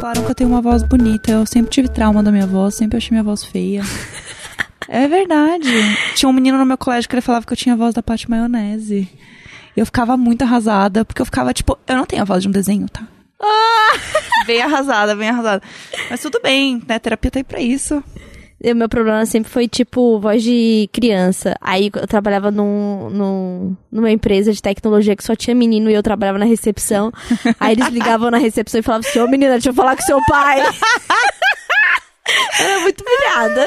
Falaram que eu tenho uma voz bonita. Eu sempre tive trauma da minha voz, sempre achei minha voz feia. é verdade. Tinha um menino no meu colégio que ele falava que eu tinha a voz da Paty Maionese. Eu ficava muito arrasada, porque eu ficava tipo, eu não tenho a voz de um desenho, tá? bem arrasada, bem arrasada. Mas tudo bem, né? Terapia tá aí pra isso. O meu problema sempre foi, tipo, voz de criança. Aí eu trabalhava num, num, numa empresa de tecnologia que só tinha menino e eu trabalhava na recepção. Aí eles ligavam na recepção e falavam ô menina, deixa eu falar com seu pai. Era muito humilhada.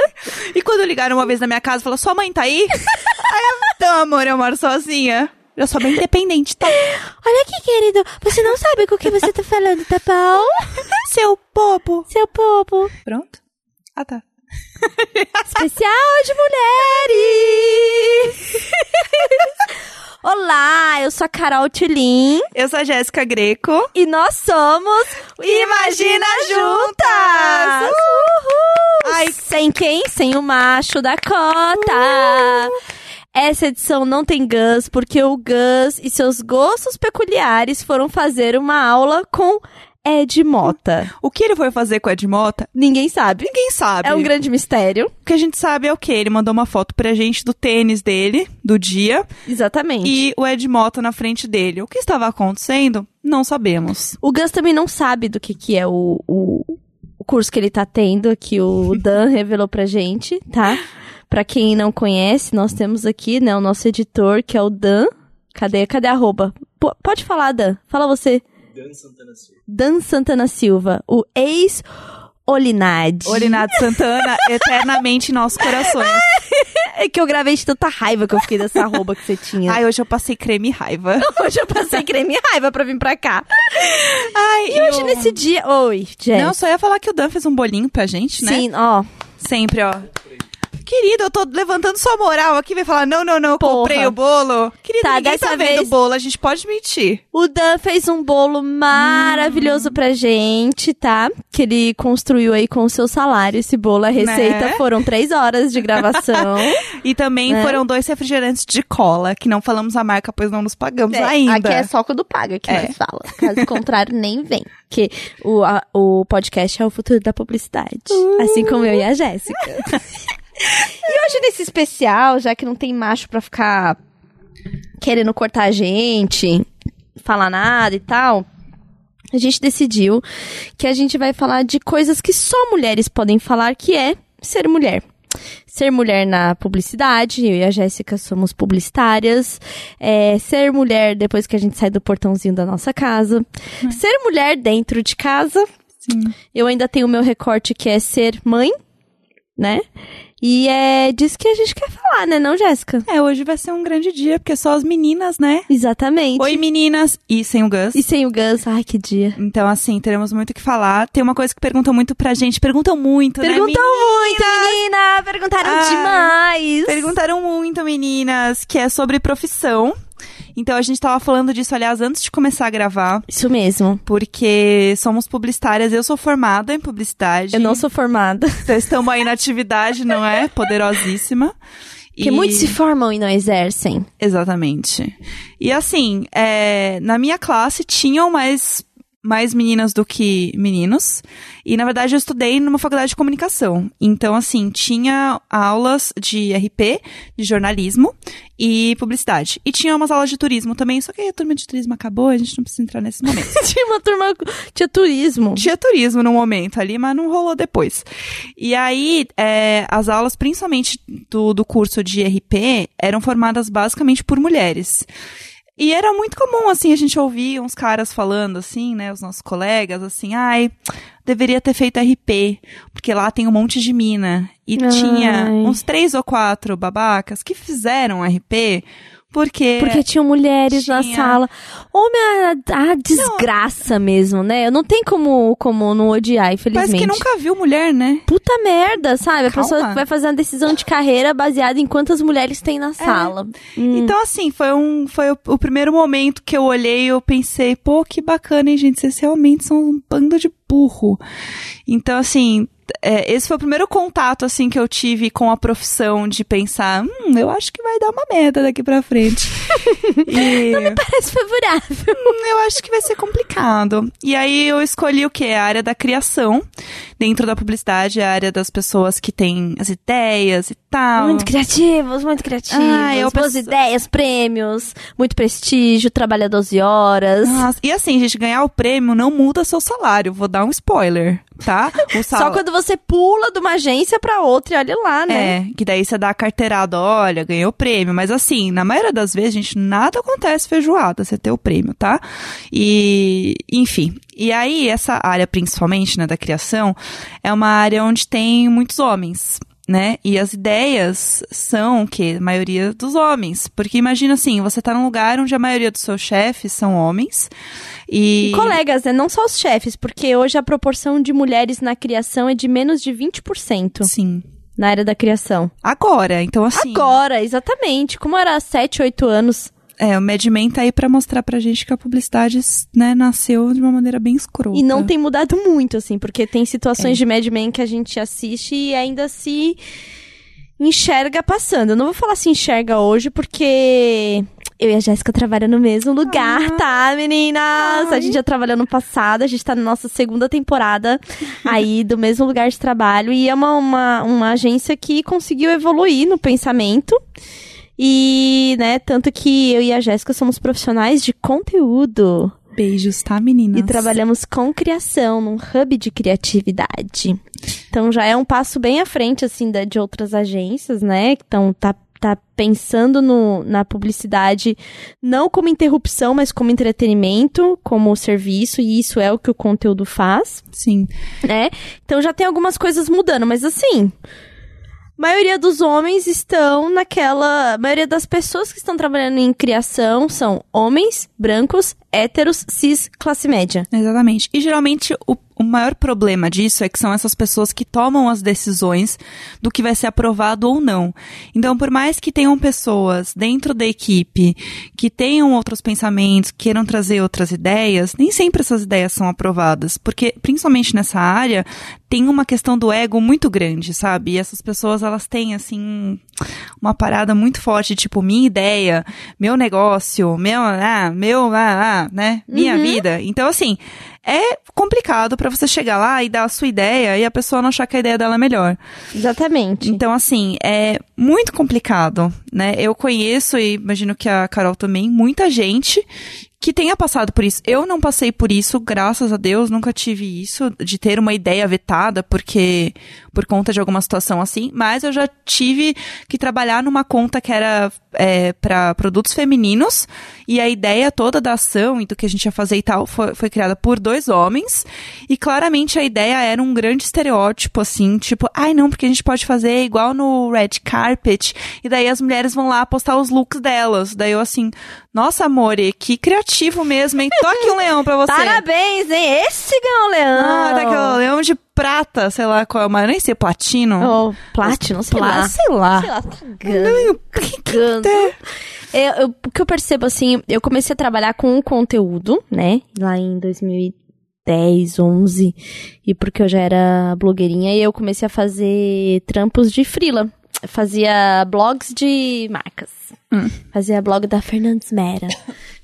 E quando ligaram uma vez na minha casa, falou, sua mãe tá aí? aí eu, não, amor, eu moro sozinha. Eu sou bem independente, tá? Olha aqui, querido, você não sabe com o que você tá falando, tá bom? Seu popo. Seu popo. Pronto? Ah, tá. Especial de mulheres! Olá, eu sou a Carol Tulin. Eu sou a Jéssica Greco. E nós somos Imagina Juntas! Uhul! Ai, sem quem? Sem o macho da cota! Essa edição não tem Gus, porque o Gus e seus gostos peculiares foram fazer uma aula com Ed Mota. O que ele foi fazer com Ed Mota? Ninguém sabe. Ninguém sabe. É um grande mistério. O que a gente sabe é o que? Ele mandou uma foto pra gente do tênis dele, do dia. Exatamente. E o Ed Mota na frente dele. O que estava acontecendo? Não sabemos. O Gus também não sabe do que, que é o, o, o curso que ele tá tendo, que o Dan revelou pra gente, tá? Pra quem não conhece, nós temos aqui, né, o nosso editor, que é o Dan. Cadê? Cadê a arroba? P pode falar, Dan. Fala você. Dan Santana Silva. Dan Santana Silva, o ex Olinade. Olinade Santana, eternamente em nossos corações. É que eu gravei de tanta raiva que eu fiquei dessa arroba que você tinha. Ai, hoje eu passei creme raiva. hoje eu passei creme raiva pra vir pra cá. Ai, e hoje eu... nesse dia... Oi, Jess. Não, só ia falar que o Dan fez um bolinho pra gente, né? Sim, ó. Sempre, ó. Querido, eu tô levantando sua moral aqui, vai falar, não, não, não, Porra. comprei o bolo. Querido, Tá, ninguém tá vendo vez- o bolo, a gente pode mentir. O Dan fez um bolo maravilhoso Hum. pra gente, tá? Que ele construiu aí com o seu salário esse bolo. A receita Né? foram três horas de gravação. E também Né? foram dois refrigerantes de cola, que não falamos a marca, pois não nos pagamos ainda. Aqui é só quando paga que É. nós fala. Caso contrário, nem vem. Porque o, a- o podcast é o futuro da publicidade. Assim como eu e a Jéssica. e hoje nesse especial, já que não tem macho pra ficar querendo cortar a gente, falar nada e tal, a gente decidiu que a gente vai falar de coisas que só mulheres podem falar, que é ser mulher. Ser mulher na publicidade, eu e a Jéssica somos publicitárias. É, ser mulher depois que a gente sai do portãozinho da nossa casa. Ser mulher dentro de casa. Sim. Eu ainda tenho o meu recorte que é ser mãe, né? E é disso que a gente quer falar, né, não, Jéssica? É, hoje vai ser um grande dia, porque só as meninas, né? Exatamente. Oi, meninas! E sem o Gus. E sem o Gus, ai, que dia. Então, assim, teremos muito o que falar. Tem uma coisa que perguntam muito pra gente. Perguntam muito, Perguntam né, muito, menina! Perguntaram Ai, demais! Perguntaram muito, meninas, que é sobre profissão. Então, a gente tava falando disso, aliás, antes de começar a gravar, Isso mesmo. porque somos publicitárias. Eu sou formada em publicidade. Eu não sou formada. Então, estamos aí na atividade, não é? Poderosíssima. Porque E- muitos se formam e não exercem. Exatamente. E assim, é, na minha classe tinham mais, mais meninas do que meninos. E na verdade eu estudei numa faculdade de comunicação. Então, assim, tinha aulas de RP, de jornalismo e publicidade. E tinha umas aulas de turismo também, só que aí a turma de turismo acabou, a gente não precisa entrar nesse momento. Tinha uma turma. Tinha turismo. Tinha turismo no momento ali, mas não rolou depois. E aí, é, as aulas, principalmente do, do curso de RP, eram formadas basicamente por mulheres. E era muito comum, assim, a gente ouvir uns caras falando, assim, né, os nossos colegas, assim, ai, deveria ter feito RP, porque lá tem um monte de mina. E Ai. tinha uns três ou quatro babacas que fizeram RP porque... Porque tinham mulheres na tinha. sala. Homem, a, a desgraça mesmo, né? Não tem como, como não odiar, infelizmente. Parece que nunca viu mulher, né? Puta merda, sabe? A Calma. pessoa vai fazer uma decisão de carreira baseada em quantas mulheres tem na sala. Hum. Então, assim, foi, um, foi o, o primeiro momento que eu olhei e eu pensei, pô, que bacana, hein, gente? Vocês realmente são um bando de burro. Então, assim, é, esse foi o primeiro contato, assim, que eu tive com a profissão de pensar, hum, eu acho que vai dar uma merda daqui pra frente. e... Não me parece favorável. Hum, eu acho que vai ser complicado. E aí eu escolhi o quê? A área da criação. Dentro da publicidade, a área das pessoas que têm as ideias e tal. Muito criativos, muito criativos. Ah, eu Boas penso... ideias, prêmios, muito prestígio, trabalha 12 horas. Nossa, e assim, gente, ganhar o prêmio não muda seu salário. Vou dar um spoiler tá? Sal... Só quando você pula de uma agência para outra e olha lá, né? É, que daí você dá a carteirada, olha, ganhou o prêmio. Mas assim, na maioria das vezes, gente, nada acontece feijoada, você ter o prêmio, tá? E, enfim. E aí, essa área, principalmente, né, da criação, é uma área onde tem muitos homens né? E as ideias são que a maioria dos homens, porque imagina assim, você tá num lugar onde a maioria dos seus chefes são homens e... e colegas, né? Não só os chefes, porque hoje a proporção de mulheres na criação é de menos de 20%. Sim. Na área da criação. Agora, então assim. Agora, exatamente. Como era 7, 8 anos é, o Mad Men tá aí pra mostrar pra gente que a publicidade, né, nasceu de uma maneira bem escrota. E não tem mudado muito, assim, porque tem situações é. de Mad Men que a gente assiste e ainda se enxerga passando. Eu não vou falar se enxerga hoje, porque eu e a Jéssica trabalham no mesmo lugar, ah. tá, meninas? Ai. A gente já trabalhou no passado, a gente tá na nossa segunda temporada aí do mesmo lugar de trabalho. E é uma, uma, uma agência que conseguiu evoluir no pensamento. E, né, tanto que eu e a Jéssica somos profissionais de conteúdo. Beijos, tá, meninas? E trabalhamos com criação, num hub de criatividade. Então já é um passo bem à frente, assim, da, de outras agências, né? Que estão tá, tá pensando no, na publicidade não como interrupção, mas como entretenimento, como serviço, e isso é o que o conteúdo faz. Sim. Né? Então já tem algumas coisas mudando, mas assim maioria dos homens estão naquela. A maioria das pessoas que estão trabalhando em criação são homens, brancos, héteros, cis, classe média. Exatamente. E geralmente o o maior problema disso é que são essas pessoas que tomam as decisões do que vai ser aprovado ou não. Então, por mais que tenham pessoas dentro da equipe que tenham outros pensamentos, queiram trazer outras ideias, nem sempre essas ideias são aprovadas, porque principalmente nessa área tem uma questão do ego muito grande, sabe? E essas pessoas elas têm assim uma parada muito forte, tipo minha ideia, meu negócio, meu ah, meu ah, ah né, minha uhum. vida. Então assim, é complicado para você chegar lá e dar a sua ideia e a pessoa não achar que a ideia dela é melhor. Exatamente. Então, assim, é muito complicado, né? Eu conheço, e imagino que a Carol também, muita gente que tenha passado por isso. Eu não passei por isso, graças a Deus, nunca tive isso de ter uma ideia vetada porque por conta de alguma situação assim, mas eu já tive que trabalhar numa conta que era é, para produtos femininos e a ideia toda da ação e do que a gente ia fazer e tal foi, foi criada por dois homens e claramente a ideia era um grande estereótipo assim, tipo, ai não, porque a gente pode fazer igual no red carpet e daí as mulheres vão lá postar os looks delas. Daí eu assim, nossa, amore, que criativo mesmo, hein? Toque um leão pra você. Parabéns, hein? Esse ganhou um leão. Ah, tá aqui, leão de prata, sei lá qual é, mas nem sei, platino. Oh, platino, sei lá. Sei lá. Sei lá, tá ganhando. Tá eu, eu, o que eu percebo, assim, eu comecei a trabalhar com um conteúdo, né? Lá em 2010, 11. E porque eu já era blogueirinha, e eu comecei a fazer trampos de frila. Fazia blogs de marcas. Hum. Fazia blog da Fernandes Mera.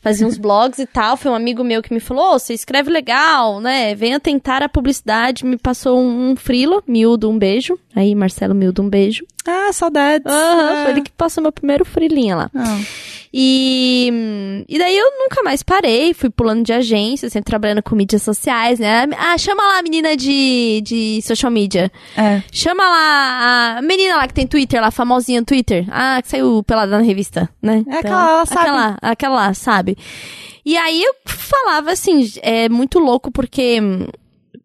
Fazia uns blogs e tal. Foi um amigo meu que me falou: oh, você escreve legal, né? Venha tentar a publicidade. Me passou um, um frilo, miúdo, um beijo. Aí, Marcelo Miúdo, um beijo. Ah, saudades. Uhum, é. Foi ele que passou meu primeiro frilinha lá. Oh. E, e daí eu nunca mais parei, fui pulando de agência, sempre trabalhando com mídias sociais, né? Ah, chama lá a menina de, de social media. É. Chama lá a menina lá que tem Twitter, lá, famosinha no Twitter. Ah, que saiu pelada na revista, né? É então, aquela lá, sabe? Aquela, aquela lá, sabe? E aí eu falava assim, é muito louco porque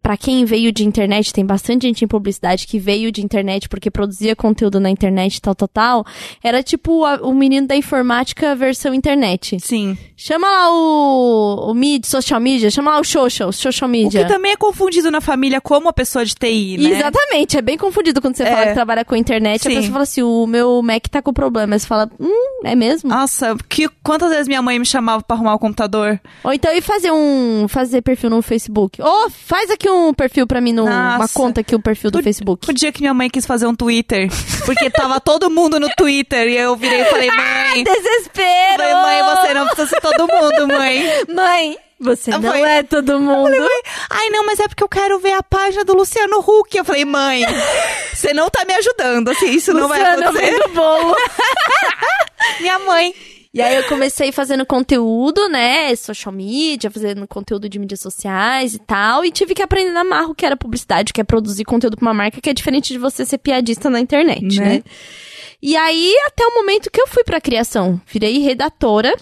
para quem veio de internet, tem bastante gente em publicidade que veio de internet porque produzia conteúdo na internet, tal, tal, tal. Era tipo a, o menino da informática versão internet. Sim. Chama lá o, o mid, social media, chama lá o social, social media. O que também é confundido na família como a pessoa de TI, né? Exatamente, é bem confundido quando você é. fala que trabalha com internet. Sim. A pessoa fala assim, o meu Mac tá com problema. Você fala, hum, é mesmo? Nossa, que, quantas vezes minha mãe me chamava pra arrumar o computador? Ou então ir fazer um, fazer perfil no Facebook. Ô, oh, faz aqui um um perfil pra mim, no, uma conta aqui, o perfil do Facebook. O dia que minha mãe quis fazer um Twitter, porque tava todo mundo no Twitter, e eu virei e falei, mãe, Desespero! falei, mãe, você não precisa ser todo mundo, mãe. Mãe, você não falei- é todo mundo. Ai, não, mas é porque eu quero ver a página do Luciano Huck. Eu falei, mãe, você não tá me ajudando, assim, isso não vai Luciano acontecer. do bolo. Minha mãe. E aí eu comecei fazendo conteúdo, né? Social media, fazendo conteúdo de mídias sociais e tal. E tive que aprender na marra o que era publicidade, que é produzir conteúdo pra uma marca, que é diferente de você ser piadista na internet, Né? né? E aí, até o momento que eu fui pra criação, virei redatora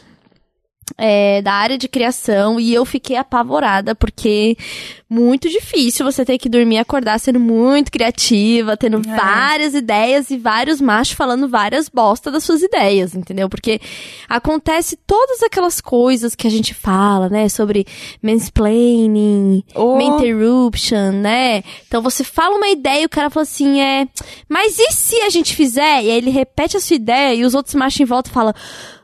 é, da área de criação e eu fiquei apavorada, porque muito difícil você ter que dormir e acordar sendo muito criativa, tendo É. várias ideias e vários machos falando várias bosta das suas ideias, entendeu? Porque acontece todas aquelas coisas que a gente fala, né? Sobre mansplaining, Oh. interruption, né? Então você fala uma ideia e o cara fala assim, é... Mas e se a gente fizer? E aí ele repete a sua ideia e os outros machos em volta falam...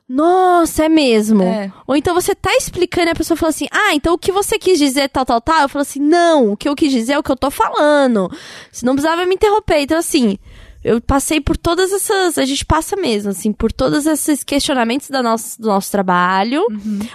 Nossa, é mesmo. É. Ou então você tá explicando e a pessoa fala assim: Ah, então o que você quis dizer tal, tal, tal? Eu falo assim: Não, o que eu quis dizer é o que eu tô falando. Você não precisava me interromper. Então, assim, eu passei por todas essas. A gente passa mesmo, assim, por todos esses questionamentos da nosso, do nosso trabalho.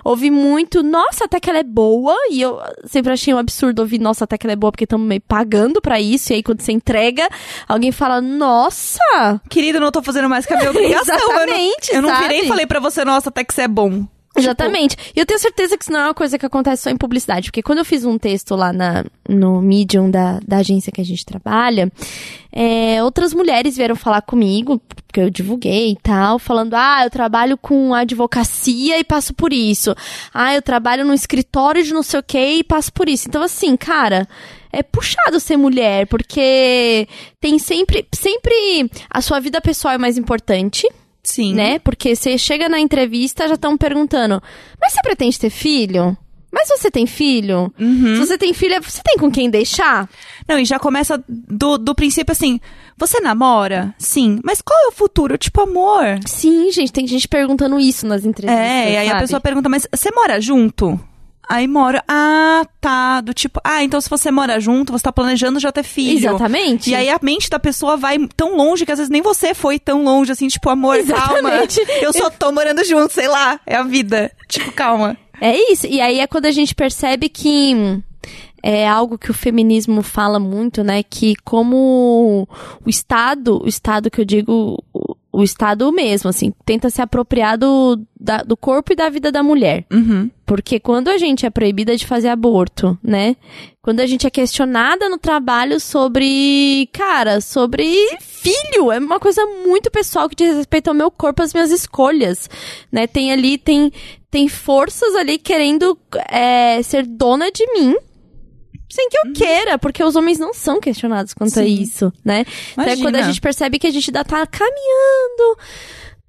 Ouvi muito, nossa, até que ela é boa. E eu sempre achei um absurdo ouvir, nossa, até que ela é boa, porque estamos meio pagando pra isso. E aí, quando você entrega, alguém fala, nossa! Querido, não tô fazendo mais que a minha obrigação. Eu não- Exatamente, Eu não, virei e falei pra você, nossa, até que você é bom. Exatamente. E eu tenho certeza que isso não é uma coisa que acontece só em publicidade. Porque quando eu fiz um texto lá na, no Medium da, da agência que a gente trabalha, é, outras mulheres vieram falar comigo, porque eu divulguei e tal, falando: ah, eu trabalho com advocacia e passo por isso. Ah, eu trabalho no escritório de não sei o que e passo por isso. Então, assim, cara. É puxado ser mulher, porque tem sempre, sempre a sua vida pessoal é mais importante, Sim. né? Porque você chega na entrevista, já estão perguntando: Mas você pretende ter filho? Mas você tem filho? Uhum. Se você tem filho, você tem com quem deixar? Não, e já começa do, do princípio assim, você namora? Sim. Mas qual é o futuro? Tipo, amor. Sim, gente, tem gente perguntando isso nas entrevistas. É, e aí a sabe? pessoa pergunta, mas você mora junto? Aí mora, ah, tá, do tipo, ah, então se você mora junto, você tá planejando já ter filho. Exatamente. E aí a mente da pessoa vai tão longe que às vezes nem você foi tão longe, assim, tipo, amor, Exatamente. calma. Eu só tô morando junto, sei lá, é a vida. Tipo, calma. É isso. E aí é quando a gente percebe que é algo que o feminismo fala muito, né? Que como o Estado, o Estado que eu digo, o, Estado mesmo, assim, tenta se apropriar do, da- do corpo e da vida da mulher. Uhum. Porque quando a gente é proibida de fazer aborto, né? Quando a gente é questionada no trabalho sobre, cara, sobre filho, é uma coisa muito pessoal que diz respeito ao meu corpo, às minhas escolhas, né? Tem ali, tem, tem forças ali querendo é, ser dona de mim. Sem que eu queira, porque os homens não são questionados quanto a Sim. isso, né? Então é Imagina. quando a gente percebe que a gente ainda tá caminhando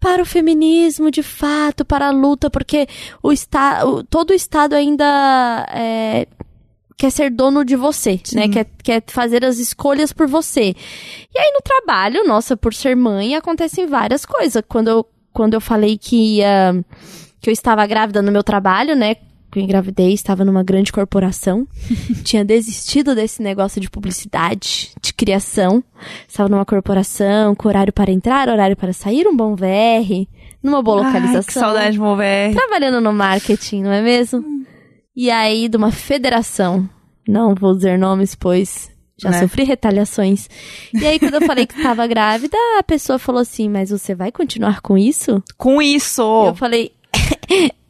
para o feminismo, de fato, para a luta, porque o Estado, todo o Estado ainda é, quer ser dono de você, Sim. né? Quer, quer fazer as escolhas por você. E aí no trabalho, nossa, por ser mãe, acontecem várias coisas. Quando eu, quando eu falei que ia, que eu estava grávida no meu trabalho, né? Que eu engravidei, estava numa grande corporação. tinha desistido desse negócio de publicidade, de criação. Estava numa corporação, com horário para entrar, horário para sair, um bom VR, numa boa localização. Ai, que saudade de mover. Trabalhando no marketing, não é mesmo? E aí, de uma federação, não vou dizer nomes, pois já Né? sofri retaliações. E aí, quando eu falei que estava grávida, a pessoa falou assim: Mas você vai continuar com isso? Com isso. Eu falei.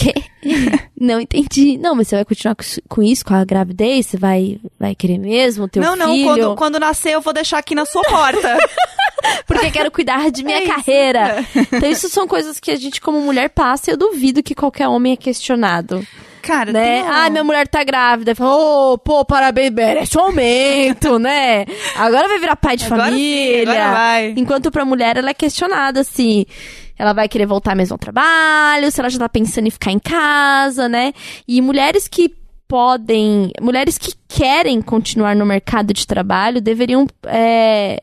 Que? Não entendi. Não, mas você vai continuar com isso- com a gravidez? Você vai, vai querer mesmo ter não, um não, filho? quando, quando nascer eu vou deixar aqui na sua porta. Porque quero cuidar de minha É isso. carreira. Então, isso são coisas que a gente, como mulher, passa e eu duvido que qualquer homem é questionado. Cara, né? tem Ah, minha mulher tá grávida. Fala, Ô, pô, parabéns, merece um aumento, né? Agora vai virar pai de Agora sim, família. agora vai. Enquanto pra mulher, ela é questionada se ela vai querer voltar mesmo ao trabalho, se ela já tá pensando em ficar em casa, né? E mulheres que podem, mulheres que querem continuar no mercado de trabalho deveriam é,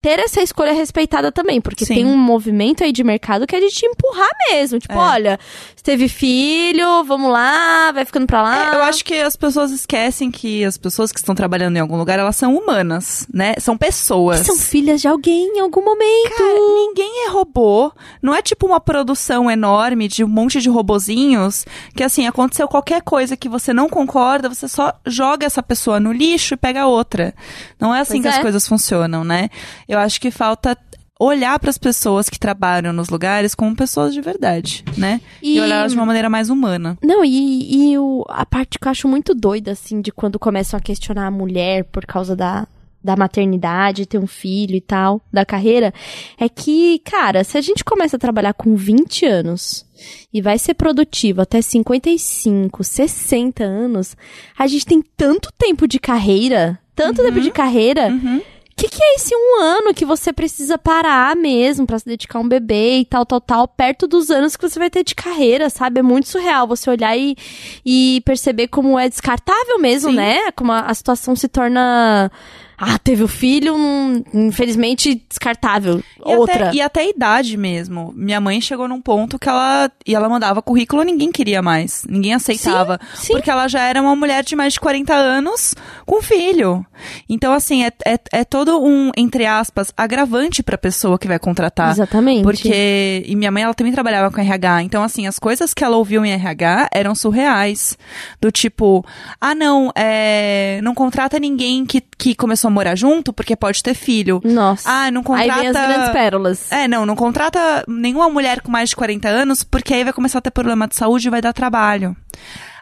ter essa escolha respeitada também, porque Sim. tem um movimento aí de mercado que é de te empurrar mesmo. Tipo, É. olha, você teve filho, vamos lá, vai ficando pra lá. É, eu acho que as pessoas esquecem que as pessoas que estão trabalhando em algum lugar, elas são humanas, né? São pessoas. São filhas de alguém em algum momento. Cara, ninguém é robô. Não é tipo uma produção enorme de um monte de robozinhos que, assim, aconteceu qualquer coisa que você não concorda, você só joga essa pessoa no lixo e pega outra. Não é assim Pois que as é. coisas funcionam, né? Eu acho que falta olhar para as pessoas que trabalham nos lugares como pessoas de verdade, né? E, E- olhar elas de uma maneira mais humana. Não, e, e o, a parte que eu acho muito doida, assim, de quando começam a questionar a mulher por causa da, da maternidade, ter um filho e tal, da carreira, é que, cara, se a gente começa a trabalhar com 20 anos e vai ser produtivo até 55, 60 anos, a gente tem tanto tempo de carreira, tanto tempo de carreira, Uhum. O que, que é esse um ano que você precisa parar mesmo pra se dedicar a um bebê e tal, tal, tal, perto dos anos que você vai ter de carreira, sabe? É muito surreal você olhar e, e perceber como é descartável mesmo, Sim. né? Como a, a situação se torna. Ah, teve o filho, hum, infelizmente descartável. E Outra. Até, e até a idade mesmo. Minha mãe chegou num ponto que ela. E ela mandava currículo ninguém queria mais. Ninguém aceitava. sim. Porque ela já era uma mulher de mais de 40 anos com filho. Então, assim, é, é, é todo um, entre aspas, agravante pra pessoa que vai contratar. Exatamente. Porque. E minha mãe, ela também trabalhava com RH. Então, assim, as coisas que ela ouviu em RH eram surreais. Do tipo, ah, não, é, não contrata ninguém que, que começou a morar junto porque pode ter filho. Nossa. Ah, não Aí contrata. vem as grandes pérolas. É, não, não contrata nenhuma mulher com mais de 40 anos, porque aí vai começar a ter problema de saúde e vai dar trabalho.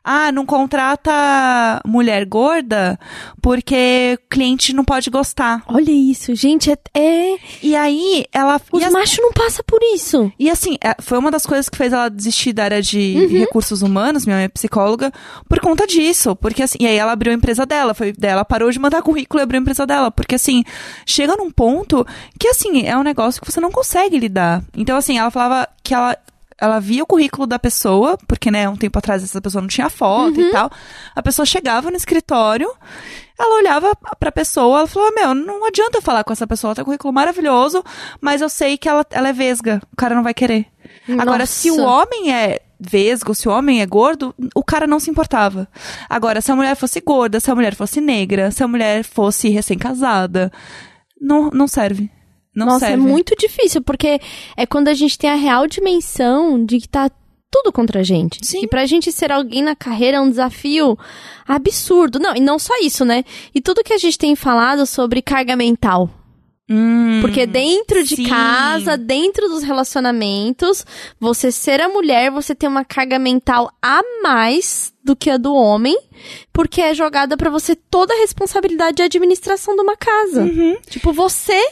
Ah, não contrata mulher gorda porque cliente não pode gostar. Olha isso, gente. É. é- E aí ela. os as- machos não passam por isso. e assim, é, foi uma das coisas que fez ela desistir da área de Uhum. recursos humanos, minha mãe é psicóloga, por conta disso. Porque assim, e aí ela abriu a empresa dela, foi, daí ela parou de mandar currículo e abriu a empresa dela. Porque assim, chega num ponto que assim, é um negócio que você não consegue lidar. Então assim, ela falava que ela. Ela via o currículo da pessoa, porque, né, um tempo atrás essa pessoa não tinha foto Uhum. e tal. A pessoa chegava no escritório, ela olhava pra pessoa, ela falou, meu, não adianta eu falar com essa pessoa, ela tem um currículo maravilhoso, mas eu sei que ela, ela é vesga, o cara não vai querer. Agora, Nossa. se o homem é vesgo, se o homem é gordo, o cara não se importava. Agora, se a mulher fosse gorda, se a mulher fosse negra, se a mulher fosse recém-casada, não, não serve. Não Nossa, serve. é muito difícil, porque é quando a gente tem a real dimensão de que tá tudo contra a gente. Sim. E pra gente ser alguém na carreira é um desafio absurdo. Não, e não só isso, né? E tudo que a gente tem falado sobre carga mental. Hum, Porque dentro de sim. casa, dentro dos relacionamentos, você ser a mulher, você tem uma carga mental a mais do que a do homem, porque é jogada pra você toda a responsabilidade de administração de uma casa. Uhum. Tipo, você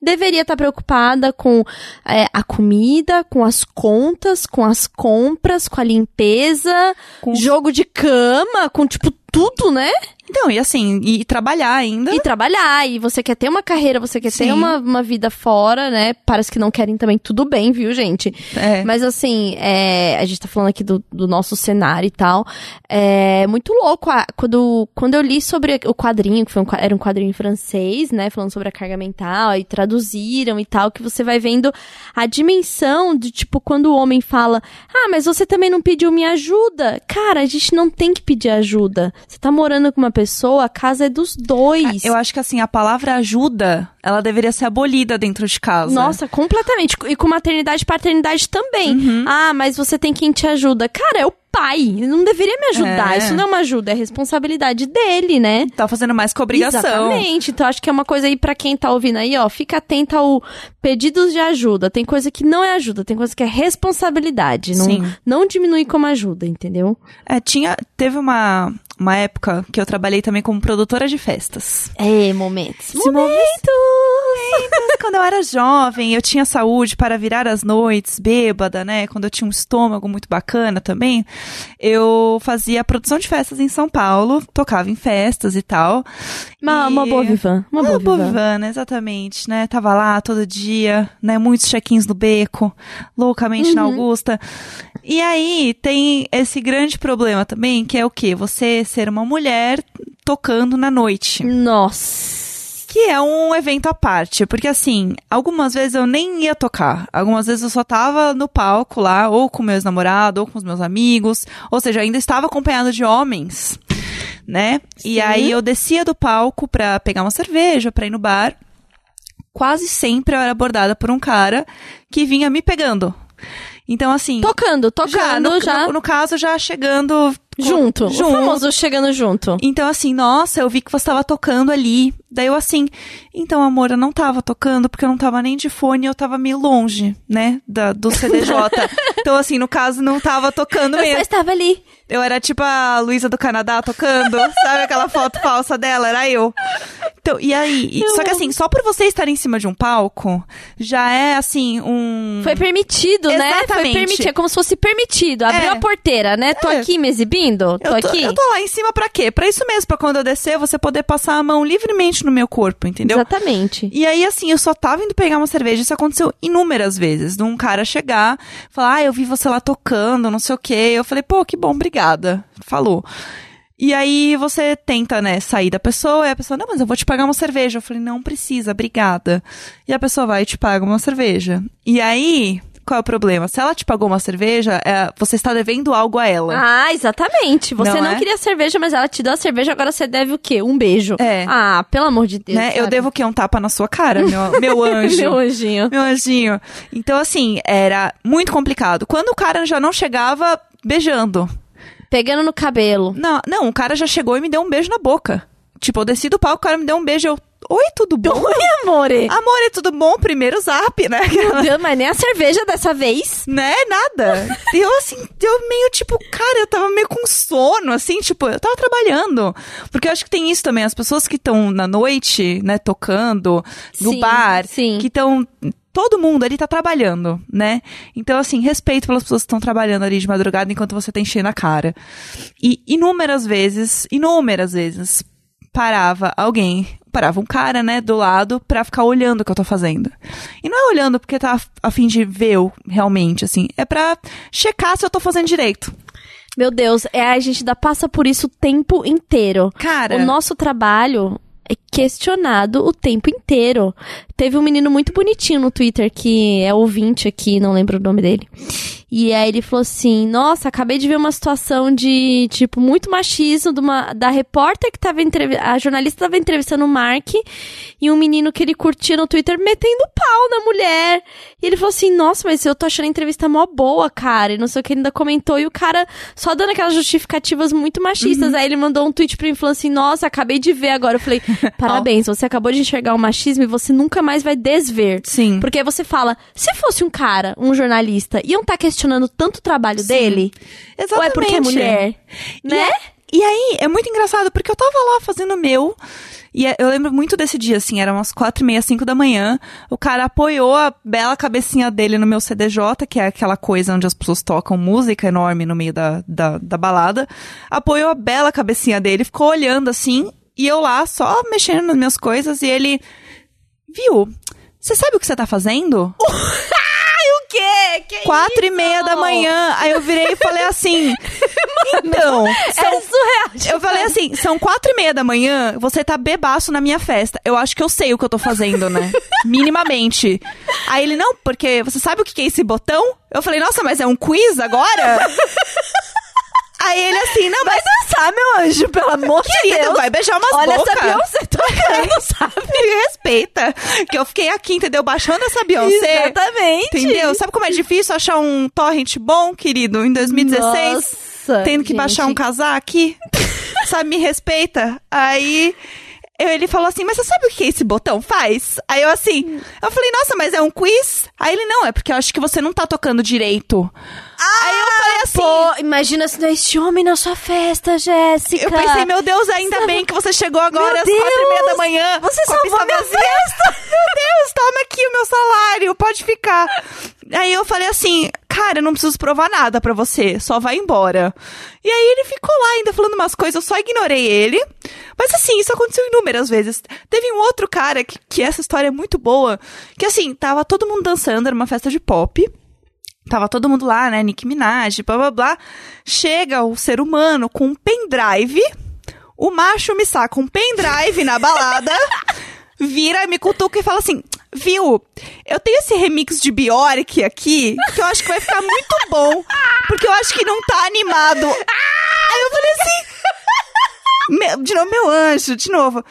deveria estar preocupada com é, a comida, com as contas, com as compras, com a limpeza, Com- jogo de cama, com tipo tudo, né? Então, e assim, e trabalhar ainda. E trabalhar, e você quer ter uma carreira, você quer Sim. ter uma, uma vida fora, né? Para os que não querem também, tudo bem, viu, gente? É. Mas assim, é, a gente tá falando aqui do, do nosso cenário e tal. É muito louco. a- quando, quando eu li sobre o quadrinho, que foi um, era um quadrinho em francês, né? Falando sobre a carga mental, e traduziram e tal, que você vai vendo a dimensão de, tipo, quando o homem fala: Ah, mas você também não pediu minha ajuda. Cara, a gente não tem que pedir ajuda. Você tá morando com uma pessoa, a casa é dos dois. Eu acho que assim, a palavra ajuda, ela deveria ser abolida dentro de casa. Nossa, completamente. E com maternidade e paternidade também. Uhum. Ah, mas você tem quem te ajuda. Cara, é o pai. Ele não deveria me ajudar. É. Isso não é uma ajuda, é responsabilidade dele, né? Tá fazendo mais que obrigação. Exatamente. Então, acho que é uma coisa aí pra quem tá ouvindo aí, ó. Fica atento ao pedidos de ajuda. Tem coisa que não é ajuda, tem coisa que é responsabilidade. Não, Sim. não diminui como ajuda, entendeu? É, tinha. Teve uma, uma época que eu trabalhei também como produtora de festas. É, momentos. Esse Momentos! Quando eu era jovem, eu tinha saúde para virar as noites, bêbada, né? Quando eu tinha um estômago muito bacana também, eu fazia produção de festas em São Paulo, tocava em festas e tal. Uma, E- uma boa vivan. Uma, Uma boa vivan. Vivana, exatamente, né? Tava lá todo dia, né? Muitos check-ins no beco, loucamente na Uhum. Augusta. E aí tem esse grande problema também, que é o quê? Você ser uma mulher tocando na noite. Nossa. Que é um evento à parte, porque assim, algumas vezes eu nem ia tocar. Algumas vezes eu só tava no palco lá, ou com meu ex-namorado, ou com os meus amigos. Ou seja, ainda estava acompanhado de homens, né? E aí eu descia do palco pra pegar uma cerveja, pra ir no bar. Quase sempre eu era abordada por um cara que vinha me pegando. Então, assim. Tocando, tocando, já, no, no, no caso, já chegando junto. junto. O famoso chegando junto. Então, assim, nossa, eu vi que você tava tocando ali. Daí eu assim, então, amor, eu não tava tocando porque eu não tava nem de fone, eu tava meio longe, né, da, do CDJ. então, assim, no caso, não tava tocando Eu mesmo. só estava ali. Eu era tipo a Luísa do Canadá tocando, sabe aquela foto falsa dela? Era eu. Então, e aí? e- só que assim, só por você estar em cima de um palco, já é assim, um. Foi permitido, né? Foi Exatamente. permitido. É como se fosse permitido. Abriu É. a porteira, né? Tô É. aqui me exibindo? Tô, Eu tô, aqui? eu tô lá em cima pra quê? Pra isso mesmo, pra quando eu descer, você poder passar a mão livremente no meu corpo, entendeu? Exatamente. E aí, assim, eu só tava indo pegar uma cerveja. Isso aconteceu inúmeras vezes. De um cara chegar, falar, ah, eu vi você lá tocando, não sei o quê. Eu falei, pô, que bom, obrigada. Falou. E aí você tenta, né, sair da pessoa, e a pessoa, não, mas eu vou te pagar uma cerveja. Eu falei, não precisa, obrigada. E a pessoa vai e te paga uma cerveja. E aí, qual é o problema? Se ela te pagou uma cerveja, é, você está devendo algo a ela. Ah, exatamente. Você Não não, é? queria cerveja, mas ela te deu a cerveja, agora você deve o quê? Um beijo. É. Ah, pelo amor de Deus. né? Eu devo o quê? Um tapa na sua cara, meu, meu anjo. Meu anjinho. Meu anjinho. Então, assim, era muito complicado. Quando o cara já não chegava beijando. Pegando no cabelo. Não, não, o cara já chegou e me deu um beijo na boca. Tipo, eu desci do palco, o cara me deu um beijo. Eu, oi, tudo bom? Oi, amore. Amor, é tudo bom? Primeiro zap, né? Meu Deus, mas nem a cerveja dessa vez. né? Nada. E eu, assim, eu meio tipo, cara, eu tava meio com sono, assim, tipo, eu tava trabalhando. Porque eu acho que tem isso também, as pessoas que estão na noite, né, tocando, no Sim, bar, sim. que estão. Todo mundo ali tá trabalhando, né? Então, assim, respeito pelas pessoas que estão trabalhando ali de madrugada enquanto você tá enchendo a cara. E inúmeras vezes, inúmeras vezes, parava alguém, parava um cara, né, do lado pra ficar olhando o que eu tô fazendo. E não é olhando porque tá a fim de ver eu realmente, assim, é pra checar se eu tô fazendo direito. Meu Deus, é, a gente ainda passa por isso o tempo inteiro. Cara, O nosso trabalho é questionado o tempo inteiro. Teve um menino muito bonitinho no Twitter que é ouvinte aqui, não lembro o nome dele. E aí ele falou assim: Nossa, acabei de ver uma situação de, tipo, muito machismo de uma, da repórter que tava entrevistando. A jornalista tava entrevistando o Mark e um menino que ele curtia no Twitter metendo pau na mulher. E ele falou assim: Nossa, mas eu tô achando a entrevista mó boa, cara. E não sei o que ele ainda comentou. E o cara só dando aquelas justificativas muito machistas. Aí ele mandou um tweet pra mim falando assim: Nossa, acabei de ver agora. Eu falei: Parabéns, você acabou de enxergar o machismo e você nunca mais vai desver. sim. Porque você fala, se fosse um cara, um jornalista, iam estar questionando tanto o trabalho Sim. dele? Exatamente. Ou é porque é mulher? E Né? é- E aí, é muito engraçado, porque eu tava lá fazendo o meu, e é- eu lembro muito desse dia, assim, eram umas quatro e meia, cinco da manhã, o cara apoiou a bela cabecinha dele no meu CDJ, que é aquela coisa onde as pessoas tocam música enorme no meio da, da, da balada, apoiou a bela cabecinha dele, ficou olhando assim, e eu lá só mexendo nas minhas coisas, e ele, viu, você sabe o que você tá fazendo? O quê? Que Quatro e isso? meia da manhã. Aí eu virei e falei assim. então. É são- surreal. eu falei assim: são quatro e meia da manhã, você tá bebaço na minha festa. Eu acho que eu sei o que eu tô fazendo, né? Minimamente. Aí ele, não, porque você sabe o que é esse botão? Eu falei, nossa, mas é um quiz agora? Aí ele assim, não, mas. dançar, meu anjo, pelo amor de Deus. vai beijar umas Olha bocas. essa Beyoncé tocando, sabe? Me respeita. Que eu fiquei aqui, entendeu? Baixando essa Beyoncé. Exatamente. Entendeu? Sabe como é difícil achar um torrent bom, querido, em 2016? Nossa, Tendo que gente. baixar um casaco aqui? sabe, me respeita. Aí eu- ele falou assim, mas você sabe o que esse botão faz? Aí eu assim, eu falei, nossa, mas é um quiz? Aí ele, não, é porque eu acho que você não tá tocando direito. Aí eu falei assim... Pô, imagina se não é este homem na sua festa, Jéssica. Eu pensei, meu Deus, ainda bem que você chegou agora Meu às quatro e meia da manhã. Você com a salvou pista minha vazia. Meu Deus, toma aqui o meu salário, pode ficar. Aí eu falei assim, cara, eu não preciso provar nada pra você, só vai embora. E aí ele ficou lá ainda falando umas coisas, eu só ignorei ele. Mas assim, isso aconteceu inúmeras vezes. Teve um outro cara que, que essa história é muito boa, que assim, tava todo mundo dançando, era uma festa de pop. Tava todo mundo lá, né? Nicki Minaj, blá blá blá. Chega o ser humano com um pendrive. O macho me saca um pendrive na balada. vira, me cutuca e fala assim: Viu, eu tenho esse remix de Bjork aqui, que eu acho que vai ficar muito bom, porque eu acho que não tá animado. Aí eu falei assim. Meu, de novo, meu anjo, de novo.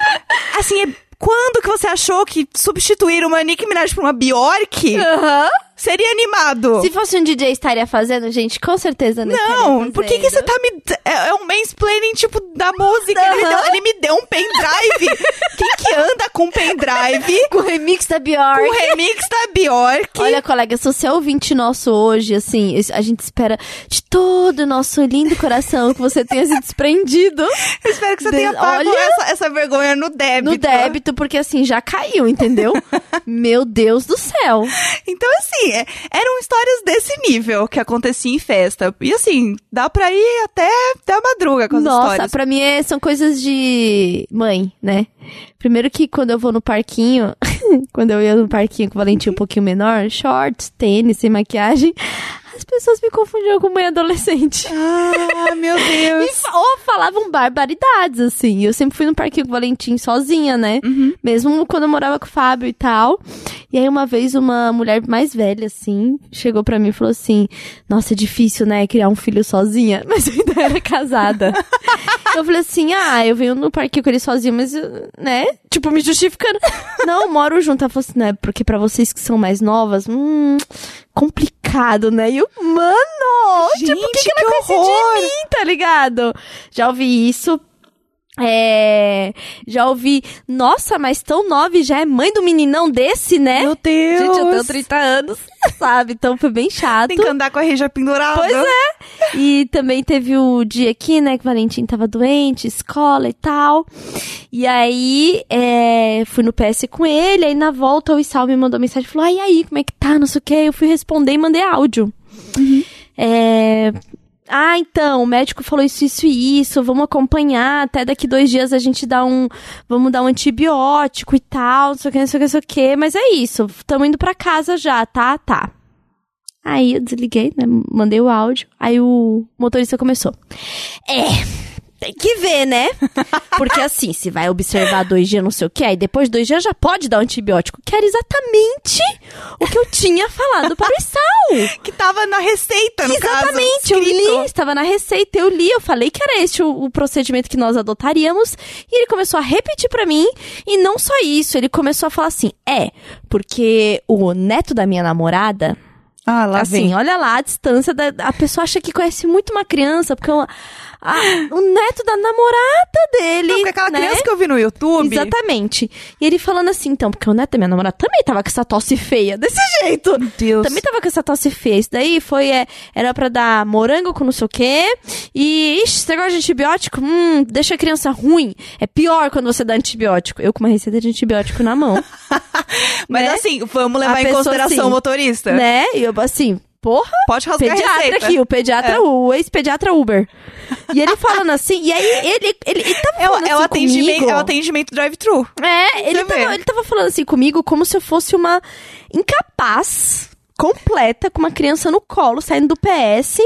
Assim, é- quando que você achou que substituir uma Nicki Minaj por uma Bjork Aham. Seria animado? Se fosse um DJ estaria fazendo, gente, com certeza não Não, por que, que você tá me. É, é um mansplaining, tipo, da música. Ele, me deu, ele me deu um pendrive. Quem que anda com pendrive Com o remix da Bjork. com o remix da Bjork? Olha, colega, se você é ouvinte nosso hoje, assim, a gente espera de todo o nosso lindo coração que você tenha se desprendido Eu espero que você De- tenha pago olha- essa, essa vergonha no débito. no débito, porque assim, já caiu, entendeu? Meu Deus do céu. Então, assim, é- eram histórias desse nível que acontecia em festa. E assim, dá pra ir até, até a madruga com as Nossa, histórias. pra mim é- são coisas de mãe, né? Primeiro que quando eu vou no parquinho, quando eu ia no parquinho com o Valentim um pouquinho menor, shorts, tênis, sem maquiagem, as pessoas me confundiam com mãe adolescente. Ah, meu E Deus. fa- ou falavam barbaridades, assim. Eu sempre fui no parquinho com o Valentim sozinha, né? Uhum. Mesmo quando eu morava com o Fábio e tal. E aí, uma vez, uma mulher mais velha, assim, chegou pra mim e falou assim: Nossa, é difícil, né? Criar um filho sozinha. Mas eu ainda era casada. eu falei assim: Ah, eu venho no parquinho com ele sozinha, mas, né? Tipo, me justificando. Não, moro junto. Ela falou assim: Não, é porque pra vocês que são mais novas, hum, complicado, né? E eu, mano, tipo, o que, Gente, que ela que conhece horror. de mim, tá ligado? Já ouvi isso. É, já ouvi, nossa, mas tão nova e já é mãe do meninão desse, né? Meu Deus. Gente, eu tenho 30 anos, sabe? Então foi bem chato. Tem que andar com a reja pendurada. Pois é. E também teve o dia aqui, né, que o Valentim tava doente, escola e tal. E aí, é, fui no PS com ele, aí na volta o Isal me mandou mensagem, falou, ai, e aí, como é que tá, não sei o quê. Eu fui responder e mandei áudio. É... Ah, então, o médico falou isso, isso e isso, vamos acompanhar, até daqui dois dias a gente dá um, vamos dar um antibiótico e tal, não sei o que, não sei o que, não sei o que, mas é isso, tamo indo pra casa já, tá? Tá. Aí eu desliguei, né, mandei o áudio, aí o motorista começou. É, tem que ver, né? Porque assim, se vai observar dois dias, não sei o que, aí depois de dois dias já pode dar um antibiótico, que era exatamente o que eu tinha falado para o Sal. Que tava na receita, no Exatamente, caso. eu li, estava na receita, eu li, eu falei que era este o, o procedimento que nós adotaríamos, e ele começou a repetir pra mim, e não só isso, ele começou a falar assim, é, porque o neto da minha namorada, Ah, lá assim, vem. olha lá a distância, da, a pessoa acha que conhece muito uma criança, porque o, a- o neto da namorada dele, Não, porque aquela né? criança que eu vi no YouTube. Exatamente. E ele falando assim, então, porque o neto da minha namorada também tava com essa tosse feia, desse jeito. Meu Deus. Também tava com essa tosse feia. Isso daí foi, é, era pra dar morango com não sei o quê. E, ixi, você gosta de antibiótico? Hum, deixa a criança ruim. É pior quando você dá antibiótico. Eu com uma receita de antibiótico na mão. Mas né? assim, vamos levar A em consideração assim, o motorista. né? E eu, assim, porra, Pode rasgar pediatra receita. aqui, o pediatra, É. o ex-pediatra Uber. E ele falando assim, e aí ele, ele, ele tava É, falando é o assim atendimento, comigo. é o atendimento drive-thru. É, ele tava, ele tava falando assim comigo como se eu fosse uma incapaz completa com uma criança no colo saindo do PS.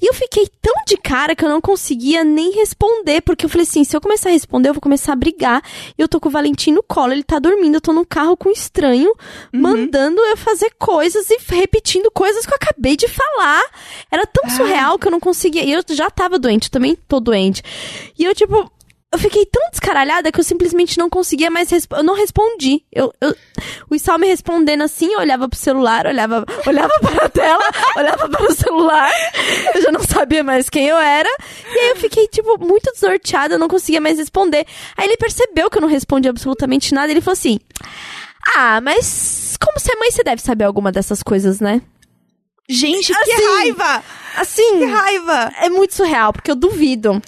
E eu fiquei tão de cara que eu não conseguia nem responder, porque eu falei assim, se eu começar a responder, eu vou começar a brigar. E eu tô com o Valentim no colo, ele tá dormindo, eu tô no carro com um estranho, mandando eu fazer coisas e repetindo coisas que eu acabei de falar. Era tão surreal que eu não conseguia. E eu já tava doente, também tô doente. E eu, tipo, eu fiquei tão descaralhada que eu simplesmente não conseguia mais responder. Eu não respondi. Eu, eu, o Isal me respondendo assim, eu olhava pro celular, olhava, olhava para a tela, olhava para o celular. Eu já não sabia mais quem eu era. E aí eu fiquei, tipo, muito desnorteada, eu não conseguia mais responder. Aí ele percebeu que eu não respondi absolutamente nada. Ele falou assim: Ah, mas como você é mãe, você deve saber alguma dessas coisas, né? Gente, que Assim, raiva! Assim. Que raiva! É muito surreal, porque eu duvido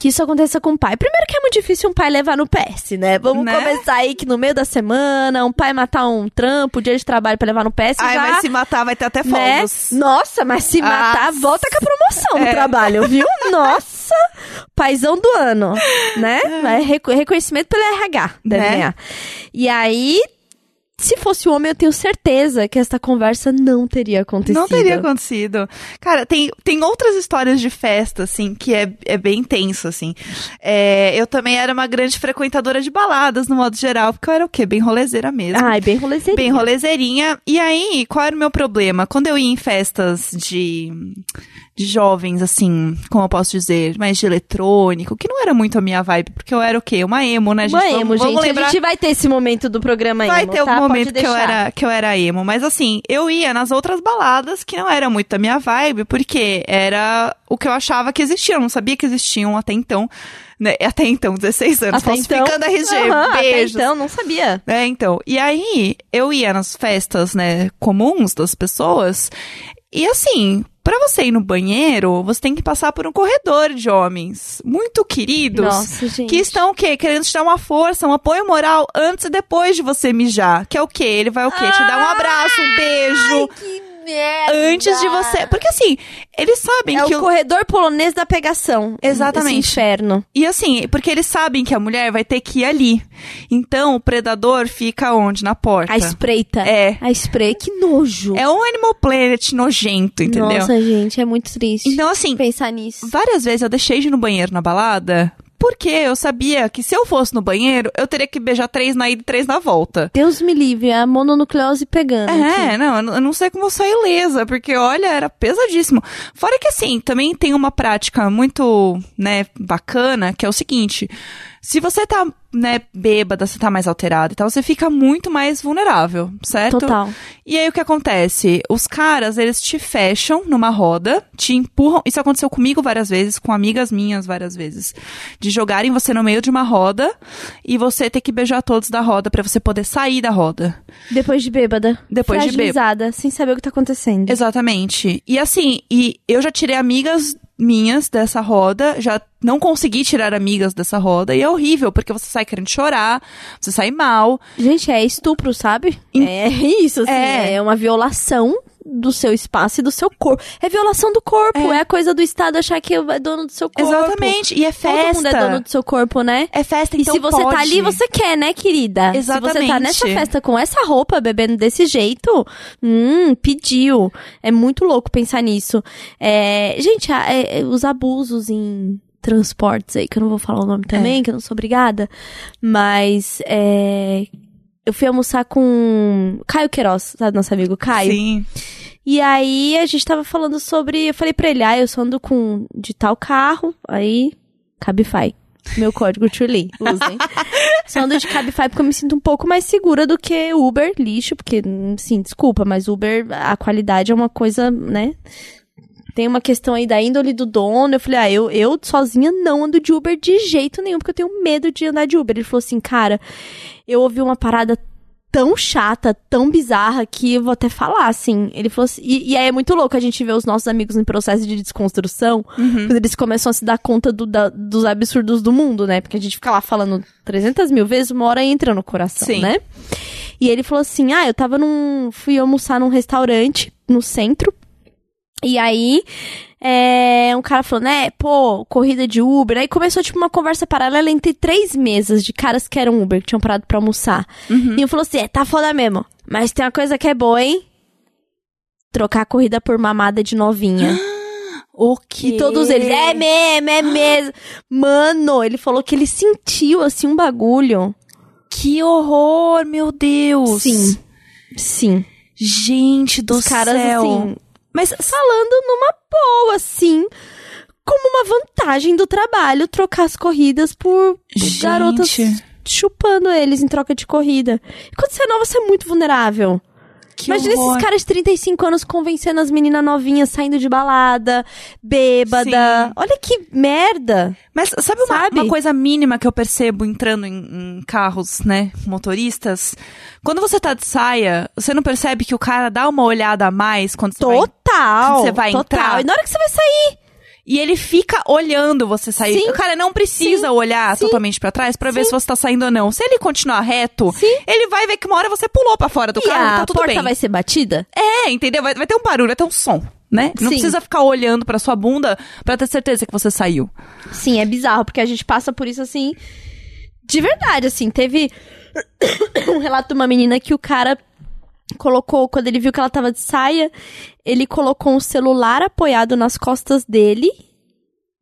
que isso aconteça com o pai. Primeiro que é muito difícil um pai levar no PS, né? Vamos Né? começar aí que no meio da semana, um pai matar um trampo, dia de trabalho pra levar no PS Ai, já... mas se matar vai ter até né? fogos. Nossa, mas se matar, Ah, volta com a promoção no é. trabalho, viu? Nossa! Paizão do ano, né? É reco- reconhecimento pelo RH, deve Né? ganhar. E aí, se fosse homem, eu tenho certeza que esta conversa não teria acontecido. Não teria acontecido. Cara, tem, tem outras histórias de festa, assim, que é, é bem tenso, assim. É, eu também era uma grande frequentadora de baladas, no modo geral, porque eu era o quê? Bem rolezeira mesmo. Ai, bem rolezeirinha. Bem rolezeirinha. E aí, qual era o meu problema? Quando eu ia em festas de, de jovens, assim, como eu posso dizer, mais de eletrônico, que não era muito a minha vibe, porque eu era o quê? Uma emo, né, gente? Uma emo, vamos, vamos gente. lembrar... A gente vai ter esse momento do programa Vai emo, ter tá? algum Pode momento que eu, era, que eu era emo. Mas assim, eu ia nas outras baladas que não era muito da minha vibe, porque era o que eu achava que existia. Eu não sabia que existiam até então. Né? Até então, 16 anos. Até então, falsificando RG. Aham, até então, não sabia. É, então. E aí, eu ia nas festas, né, comuns das pessoas. E assim, pra você ir no banheiro, você tem que passar por um corredor de homens muito queridos. Nossa. Que estão o quê? Querendo te dar uma força, um apoio moral antes e depois de você mijar. Que é o quê? Ele vai o quê? Te dar um abraço, um beijo. Que merda! Antes de você. Porque assim, eles sabem É que. o o- corredor polonês da pegação. Exatamente. Esse inferno. E assim, porque eles sabem que a mulher vai ter que ir ali. Então, o predador fica onde? Na porta. A espreita. É. A spray, que nojo. É um Animal Planet nojento, entendeu? Nossa, gente, é muito triste. Então, assim, pensar nisso. várias vezes eu deixei de ir no banheiro na balada. Porque eu sabia que se eu fosse no banheiro, eu teria que beijar três na ida e três na volta. Deus me livre, a mononucleose pegando. aqui. É, não, eu não- eu não sei como eu saí ilesa, porque olha, era pesadíssimo. Fora que assim, também tem uma prática muito, né, bacana, que é o seguinte: se você tá, né, bêbada, você tá mais alterada e tal, você fica muito mais vulnerável, certo? Total. E aí o que acontece? Os caras, eles te fecham numa roda, te empurram. Isso aconteceu comigo várias vezes, com amigas minhas várias vezes. De jogarem você no meio de uma roda e você ter que beijar todos da roda pra você poder sair da roda. Depois de bêbada. Depois de bêbada. Sem saber o que tá acontecendo. Exatamente. E assim, e eu já tirei amigas minhas dessa roda, já não consegui tirar amigas dessa roda, e é horrível, porque você sai querendo chorar, você sai mal. Gente, é estupro, sabe? Em- É isso, assim. É. É. uma violação do seu espaço e do seu corpo. É violação do corpo. É. É, a coisa do Estado achar que é dono do seu corpo. Exatamente. E é festa. Todo mundo é dono do seu corpo, né? É festa, E então se você pode. tá ali, você quer, né, querida? Se você Exatamente. tá nessa festa com essa roupa, bebendo desse jeito, hum, pediu. É muito louco pensar nisso. É, gente, é- é, os abusos em transportes aí, que eu não vou falar o nome também, que eu não sou obrigada, mas é, eu fui almoçar com Caio Queiroz, sabe, nosso amigo Caio? Sim. E aí a gente tava falando sobre. Eu falei pra ele, ah, eu só ando com de tal carro, aí Cabify. Meu código Truly, usem. só ando de Cabify porque eu me sinto um pouco mais segura do que Uber, lixo, porque, sim, desculpa, mas Uber, a qualidade é uma coisa, né? Tem uma questão aí da índole do dono. Eu falei, ah, eu, eu sozinha não ando de Uber de jeito nenhum, porque eu tenho medo de andar de Uber. Ele falou assim, cara, eu ouvi uma parada tão chata, tão bizarra, que eu vou até falar, assim. Ele falou assim, e, e aí é muito louco a gente ver os nossos amigos em processo de desconstrução, quando eles começam a se dar conta do- da- dos absurdos do mundo, né? Porque a gente fica lá falando 300 mil vezes, uma hora entra no coração, Sim. né? E ele falou assim, ah, eu tava num... fui almoçar num restaurante no centro, e aí, é, um cara falou, né, pô, corrida de Uber. Aí começou, tipo, uma conversa paralela entre três mesas de caras que eram Uber, que tinham parado pra almoçar. E um falou assim, é, tá foda mesmo. Mas tem uma coisa que é boa, hein? Trocar a corrida por mamada de novinha. O que? E todos eles, é mesmo, é mesmo. Mano, ele falou que ele sentiu, assim, um bagulho. Que horror, meu Deus. Sim. Sim. Gente do Os caras, céu. assim, Mas falando numa boa, assim, como uma vantagem do trabalho trocar as corridas por Gente. garotas chupando eles em troca de corrida. E quando você é nova, você é muito vulnerável. Que Imagina horror. esses caras de 35 anos convencendo as meninas novinhas, saindo de balada, bêbada. Sim. Olha que merda. Mas sabe uma, Sabe? uma coisa mínima que eu percebo entrando em, em carros, né, motoristas? Quando você tá de saia, você não percebe que o cara dá uma olhada a mais quando você vai... Total. Quando você vai total. entrar- E na hora que você vai sair. E ele fica olhando você sair. Sim. O cara não precisa Sim. olhar Sim. totalmente pra trás pra ver se você tá saindo ou não. Se ele continuar reto, ele vai ver que uma hora você pulou pra fora do E carro, a tá tudo porta bem. vai ser batida? É, entendeu? Vai, vai ter um barulho, vai ter um som, né? Não precisa ficar olhando pra sua bunda pra ter certeza que você saiu. Sim, é bizarro, porque a gente passa por isso assim. De verdade, assim. Teve um relato de uma menina que o cara colocou, quando ele viu que ela tava de saia, ele colocou um celular apoiado nas costas dele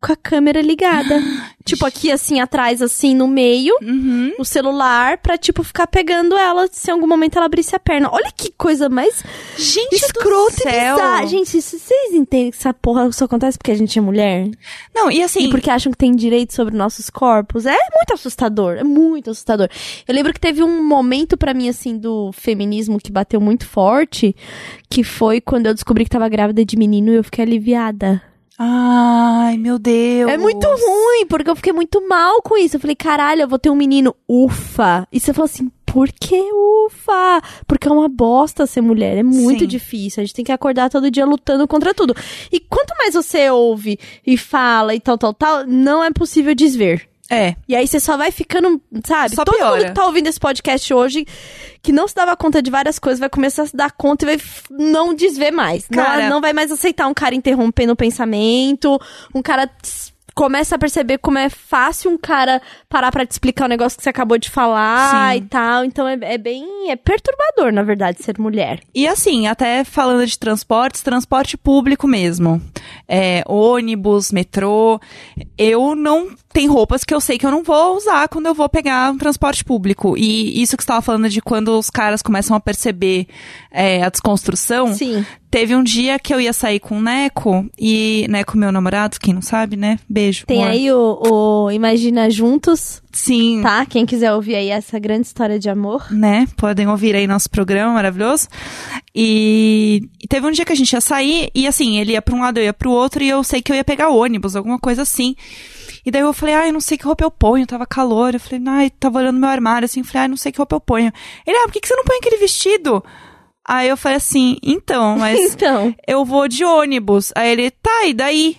com a câmera ligada. tipo, aqui assim, atrás, assim, no meio, Uhum. o celular pra, tipo, ficar pegando ela se em algum momento ela abrisse a perna. Olha que coisa mais Gente escrota do e céu. bizarra. Gente, vocês entendem que essa porra só acontece porque a gente é mulher? Não, e assim, E porque acham que tem direito sobre nossos corpos. É muito assustador, é muito assustador. Eu lembro que teve um momento pra mim, assim, do feminismo que bateu muito forte, que foi quando eu descobri que tava grávida de menino e eu fiquei aliviada. Ai, meu Deus. É muito ruim, porque eu fiquei muito mal com isso. Eu falei, caralho, eu vou ter um menino. Ufa! E você falou assim, por que ufa? Porque é uma bosta ser mulher. É muito Sim. difícil. A gente tem que acordar todo dia lutando contra tudo. E quanto mais você ouve e fala e tal, tal, tal, não é possível desver. É. E aí você só vai ficando, sabe? Só Todo piora. mundo que tá ouvindo esse podcast hoje, que não se dava conta de várias coisas, vai começar a se dar conta e vai não desver mais. Cara- não, não vai mais aceitar um cara interrompendo o pensamento, um cara começa a perceber como é fácil um cara parar pra te explicar o negócio que você acabou de falar Sim. e tal. Então é, é bem, é perturbador, na verdade, ser mulher. E assim, até falando de transportes, transporte público mesmo. É, ônibus, metrô. Eu não tem roupas que eu sei que eu não vou usar quando eu vou pegar um transporte público. E isso que você estava falando de quando os caras começam a perceber é, a desconstrução. Sim. Teve um dia que eu ia sair com o Neco, e Neco, meu namorado, quem não sabe, né? Beijo. Tem amor. aí o, o Imagina Juntos, Sim. tá? Quem quiser ouvir aí essa grande história de amor. né? Podem ouvir aí nosso programa maravilhoso. E, e teve um dia que a gente ia sair, e assim, ele ia pra um lado, eu ia pro outro, e eu sei que eu ia pegar ônibus, alguma coisa assim. E daí eu falei, ai, não sei que roupa eu ponho, tava calor. Eu falei, ai, tava olhando meu armário assim, falei, ai, não sei que roupa eu ponho. Ele, ah, por que, que você não põe aquele vestido? Aí eu falei assim, então, mas Então. eu vou de ônibus. Aí ele, tá, e daí?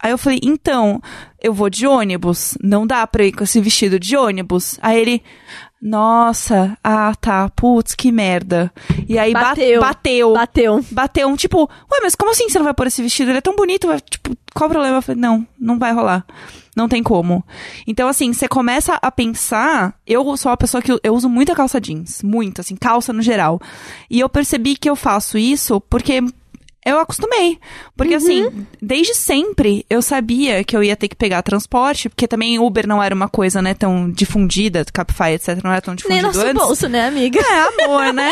Aí eu falei, então, eu vou de ônibus. Não dá pra ir com esse vestido de ônibus. Aí ele, nossa, ah, tá, putz, que merda. E aí ba- Bateu. bateu. Bateu. Bateu um tipo, ué, mas como assim você não vai pôr esse vestido? Ele é tão bonito, vai, tipo, qual o problema? Eu falei, não, não vai rolar. Não tem como. Então, assim, você começa a pensar. Eu sou uma pessoa que eu, eu uso muita calça jeans. Muito, assim, calça no geral. E eu percebi que eu faço isso porque. Eu acostumei. Porque, assim, desde sempre eu sabia que eu ia ter que pegar transporte, porque também Uber não era uma coisa, né, tão difundida, Cabify, etc., não era tão Nem difundido nosso antes. bolso, né, amiga? É, amor, né?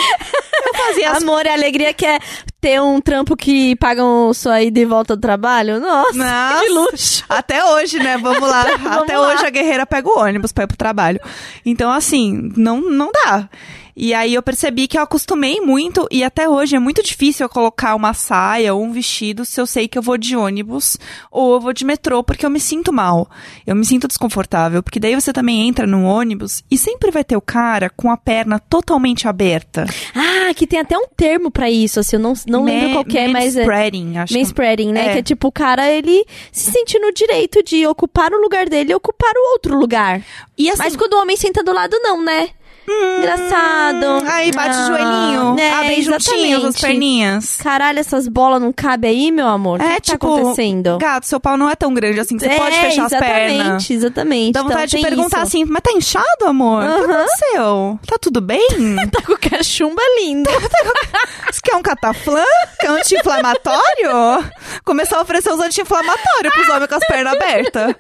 Eu fazia as Amor e alegria que é ter um trampo que pagam sua ida e volta do trabalho. Nossa, Nossa. que luxo. Até hoje, né? Vamos lá. Vamos Até lá. hoje a guerreira pega o ônibus pra ir pro trabalho. Então, assim, não, não dá. E aí eu percebi que eu acostumei muito e até hoje é muito difícil eu colocar uma saia ou um vestido se eu sei que eu vou de ônibus ou eu vou de metrô, porque eu me sinto mal. Eu me sinto desconfortável, porque daí você também entra no ônibus e sempre vai ter o cara com a perna totalmente aberta. Ah, que tem até um termo pra isso, assim, eu não, não lembro qual que é, mas é... Manspreading, acho que Manspreading, né? É. Que é tipo, o cara, ele se sente no direito de ocupar o lugar dele e ocupar o outro lugar. E assim, Mas quando o homem senta do lado, não, né? Engraçado. Aí bate Ah, o joelhinho, é, abre juntinhas as perninhas. Caralho, essas bolas não cabem aí, meu amor? O É, que, que tipo, tá acontecendo? Gato, seu pau não é tão grande assim, você É, pode fechar as pernas. Exatamente, exatamente. Dá vontade Então, de perguntar isso. assim, mas tá inchado, amor? O que aconteceu? Tá tudo bem? Tá com cachumba linda. Você quer um cataflã? Quer um anti-inflamatório? Começar a oferecer os anti-inflamatórios pros homens com as pernas abertas.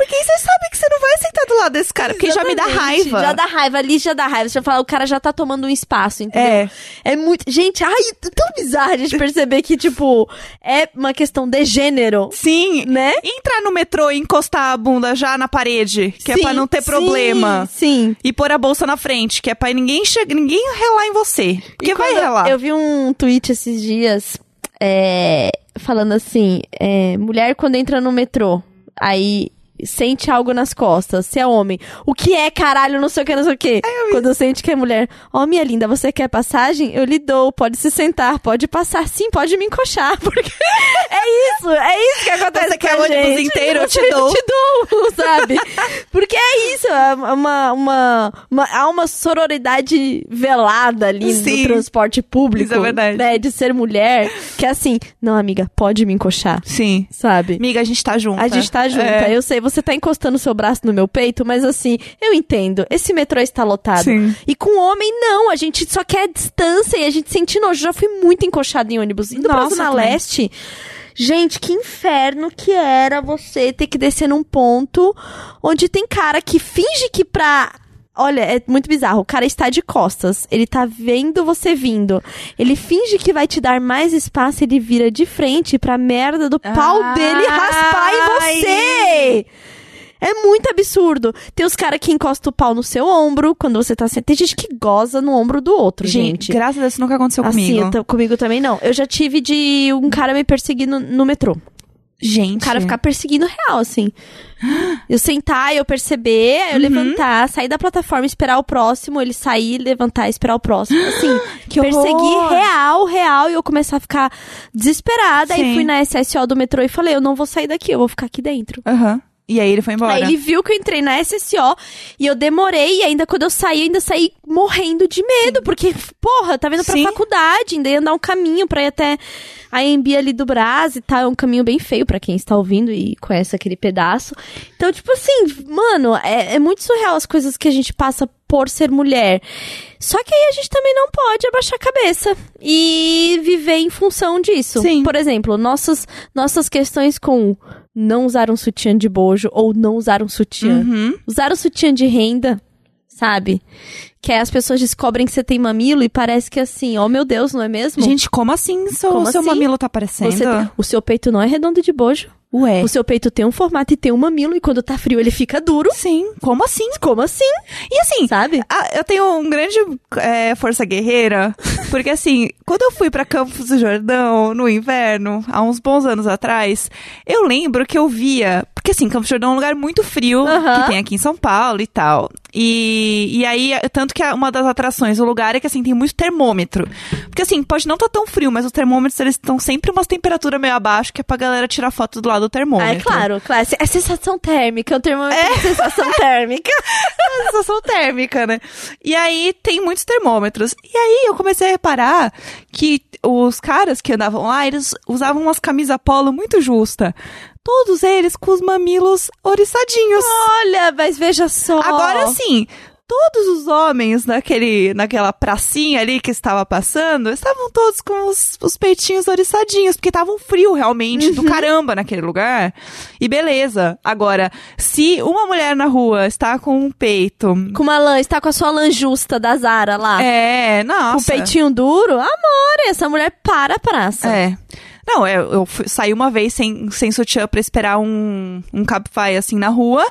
Porque você sabe que você não vai sentar do lado desse cara, porque já me dá Exatamente, raiva. Já dá raiva, ali já dá raiva. Você vai falar, o cara já tá tomando um espaço, entendeu? É. É muito. Gente, ai, é tão bizarro a gente perceber que, tipo, é uma questão de gênero. Sim. Né? Entrar no metrô e encostar a bunda já na parede, que é Sim, pra não ter sim, problema. Sim. E pôr a bolsa na frente, que é pra ninguém chegar, ninguém relar em você. Porque vai relar. Eu vi um tweet esses dias é, falando assim: é, mulher quando entra no metrô, aí sente algo nas costas, se é homem. O que é caralho, não sei o que, não sei o que. Quando sente que é mulher, ó, minha linda, você quer passagem? Eu lhe dou, pode se sentar, pode passar, sim, pode me encoxar. Porque é isso, é isso que acontece Você com quer a o ônibus gente. inteiro, eu te Eu dou. te dou, sabe? Porque é isso, é uma, uma, uma- há uma sororidade velada ali Sim. no transporte público. Isso é verdade. Né, de ser mulher, que é assim, não, amiga, pode me encoxar, Sim. sabe? Amiga, a gente tá junto. A gente tá junto. É. Eu sei, você tá encostando seu braço no meu peito, mas assim, eu entendo. Esse metrô está lotado. Sim. E com homem, não. A gente só quer distância e a gente sente nojo. Já fui muito encoxada em ônibus. Indo pra Nossa, Zona também. Leste. Gente, que inferno que era você ter que descer num ponto onde tem cara que finge que pra. Olha, é muito bizarro. O cara está de costas. Ele tá vendo você vindo. Ele finge que vai te dar mais espaço. Ele vira de frente pra merda do pau Ai. dele raspar em você. É muito absurdo. Tem os caras que encostam o pau no seu ombro quando você tá sentado. Tem gente que goza no ombro do outro, gente. Gente, graças a Deus isso nunca aconteceu Assim, comigo. tô- comigo também não. Eu já tive de um cara me perseguindo no metrô. Gente. O cara ficar perseguindo real, assim. Eu sentar, eu perceber, eu Uhum. levantar, sair da plataforma, esperar o próximo, ele sair, levantar, esperar o próximo. Assim, Que perseguir horror! real, real, e eu começar a ficar desesperada. Aí Sim. fui na SSO do metrô e falei, eu não vou sair daqui, eu vou ficar aqui dentro. Aham. E aí ele foi embora. Aí ele viu que eu entrei na SSO e eu demorei, e ainda quando eu saí, eu ainda saí morrendo de medo, porque, porra, tá vindo pra Sim. faculdade, ainda ia andar um caminho pra ir até a EMB ali do Brás e tal. É um caminho bem feio pra quem está ouvindo e conhece aquele pedaço. Então, tipo assim, mano, é, é muito surreal as coisas que a gente passa por ser mulher. Só que aí a gente também não pode abaixar a cabeça e viver em função disso. Sim. Por exemplo, nossas, nossas questões com não usar um sutiã de bojo ou não usar um sutiã. Uhum. Usar um sutiã de renda, sabe? Que as pessoas descobrem que você tem mamilo e parece que assim, oh meu Deus, não é mesmo? Gente, como assim seu, Como seu assim? mamilo tá aparecendo? Você o seu peito não é redondo de bojo. Ué. O seu peito tem um formato e tem um mamilo e quando tá frio ele fica duro. Sim, como assim? Como assim? E assim, Sabe? ah, eu tenho um grande é, força guerreira, porque assim, quando eu fui pra Campos do Jordão no inverno, há uns bons anos atrás, eu lembro que eu via, porque assim, Campos do Jordão é um lugar muito frio, Aham. que tem aqui em São Paulo e tal. E, e aí, tanto que uma das atrações do lugar é que assim, tem muito termômetro. Porque assim, pode não estar tão frio, mas os termômetros eles estão sempre umas temperaturas meio abaixo, que é pra galera tirar foto do lado do termômetro. Ah, é claro, claro. É sensação térmica, o termômetro é sensação térmica. a sensação térmica, né? E aí tem muitos termômetros. E aí eu comecei a reparar que os caras que andavam lá, eles usavam umas camisas polo muito justa. Todos eles com os mamilos oriçadinhos. Olha, mas veja só. Agora sim, todos os homens naquele, naquela pracinha ali que estava passando, estavam todos com os, os peitinhos oriçadinhos, porque tava um frio realmente do caramba naquele lugar. E beleza. Agora, se uma mulher na rua está com um peito Com uma lã, está com a sua lã justa da Zara lá. é, nossa. Com o peitinho duro, amor, essa mulher para a praça. É. Não, eu, eu fui- saí uma vez sem, sem sutiã pra esperar um, um Cabify, assim, na rua.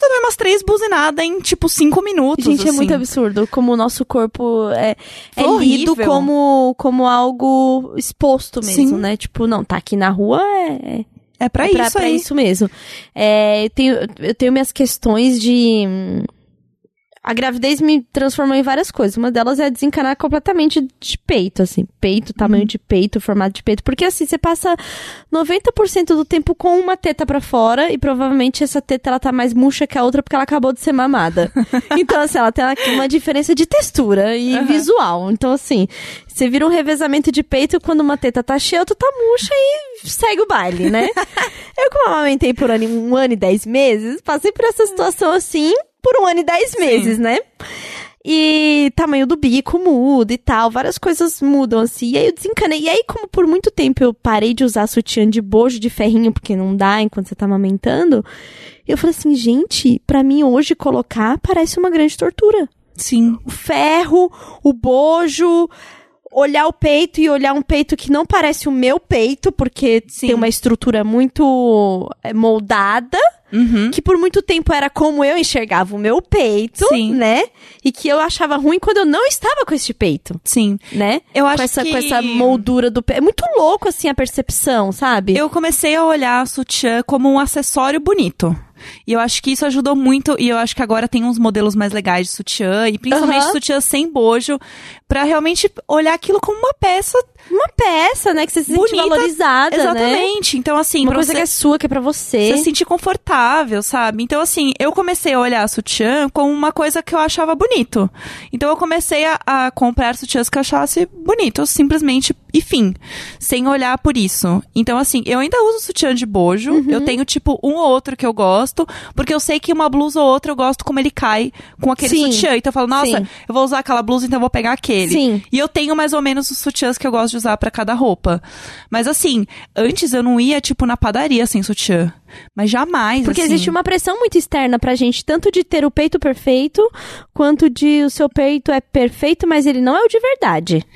Tomei umas três buzinadas em, tipo, cinco minutos, Gente, é assim. muito absurdo como o nosso corpo é, é Foi lido horrível. como, como algo exposto mesmo, Sim. né? Tipo, não, tá aqui na rua é, É pra é pra, isso pra aí. isso mesmo. É, eu, tenho, eu tenho minhas questões de. A gravidez me transformou em várias coisas. Uma delas é desencanar completamente de peito, assim. Peito, tamanho Uhum. de peito, formato de peito. Porque assim, você passa 90% do tempo com uma teta pra fora e provavelmente essa teta ela tá mais murcha que a outra porque ela acabou de ser mamada. então, assim, ela tem uma- diferença de textura e Aham. visual. Então, assim, você vira um revezamento de peito quando uma teta tá cheia, outra tá murcha e segue o baile, né? Eu, como amamentei por um ano e dez meses, passei por essa situação assim por um ano e dez meses, né? E tamanho do bico muda e tal, várias coisas mudam assim. E aí eu desencanei. E aí, como por muito tempo eu parei de usar sutiã de bojo de ferrinho, porque não dá enquanto você tá amamentando, eu falei assim, gente, pra mim hoje colocar parece uma grande tortura Sim. o ferro, o bojo, olhar o peito e olhar um peito que não parece o meu peito, porque Sim. tem uma estrutura muito é, moldada, Uhum. que por muito tempo era como eu enxergava o meu peito, Sim. né? E que eu achava ruim quando eu não estava com este peito, Sim. né? Eu acho com essa, que... com essa moldura do peito. É muito louco, assim, a percepção, sabe? Eu comecei a olhar a sutiã como um acessório bonito. E eu acho que isso ajudou muito. E eu acho que agora tem uns modelos mais legais de sutiã. E principalmente Aham. sutiã sem bojo. Pra realmente olhar aquilo como uma peça Uma peça, né? Que você se sente Bonita, valorizada, né? Exatamente. Então, assim, Uma coisa você, que é sua, que é pra você. você se sentir confortável, sabe? Então, assim, eu comecei a olhar sutiã como uma coisa que eu achava bonito. Então, eu comecei a, a comprar sutiãs que eu achasse bonitos, simplesmente, e fim. Sem olhar por isso. Então, assim, eu ainda uso sutiã de bojo. Uhum. Eu tenho, tipo, um ou outro que eu gosto, porque eu sei que uma blusa ou outra eu gosto como ele cai com aquele Sim. sutiã. Então, eu falo, nossa, Sim. eu vou usar aquela blusa, então eu vou pegar aquele. Sim. E eu tenho mais ou menos os sutiãs que eu gosto de usar pra cada roupa. Mas assim, antes eu não ia, tipo, na padaria sem sutiã. Mas jamais, Porque assim. existe uma pressão muito externa pra gente, tanto de ter o peito perfeito, quanto de o seu peito é perfeito, mas ele não é o de verdade.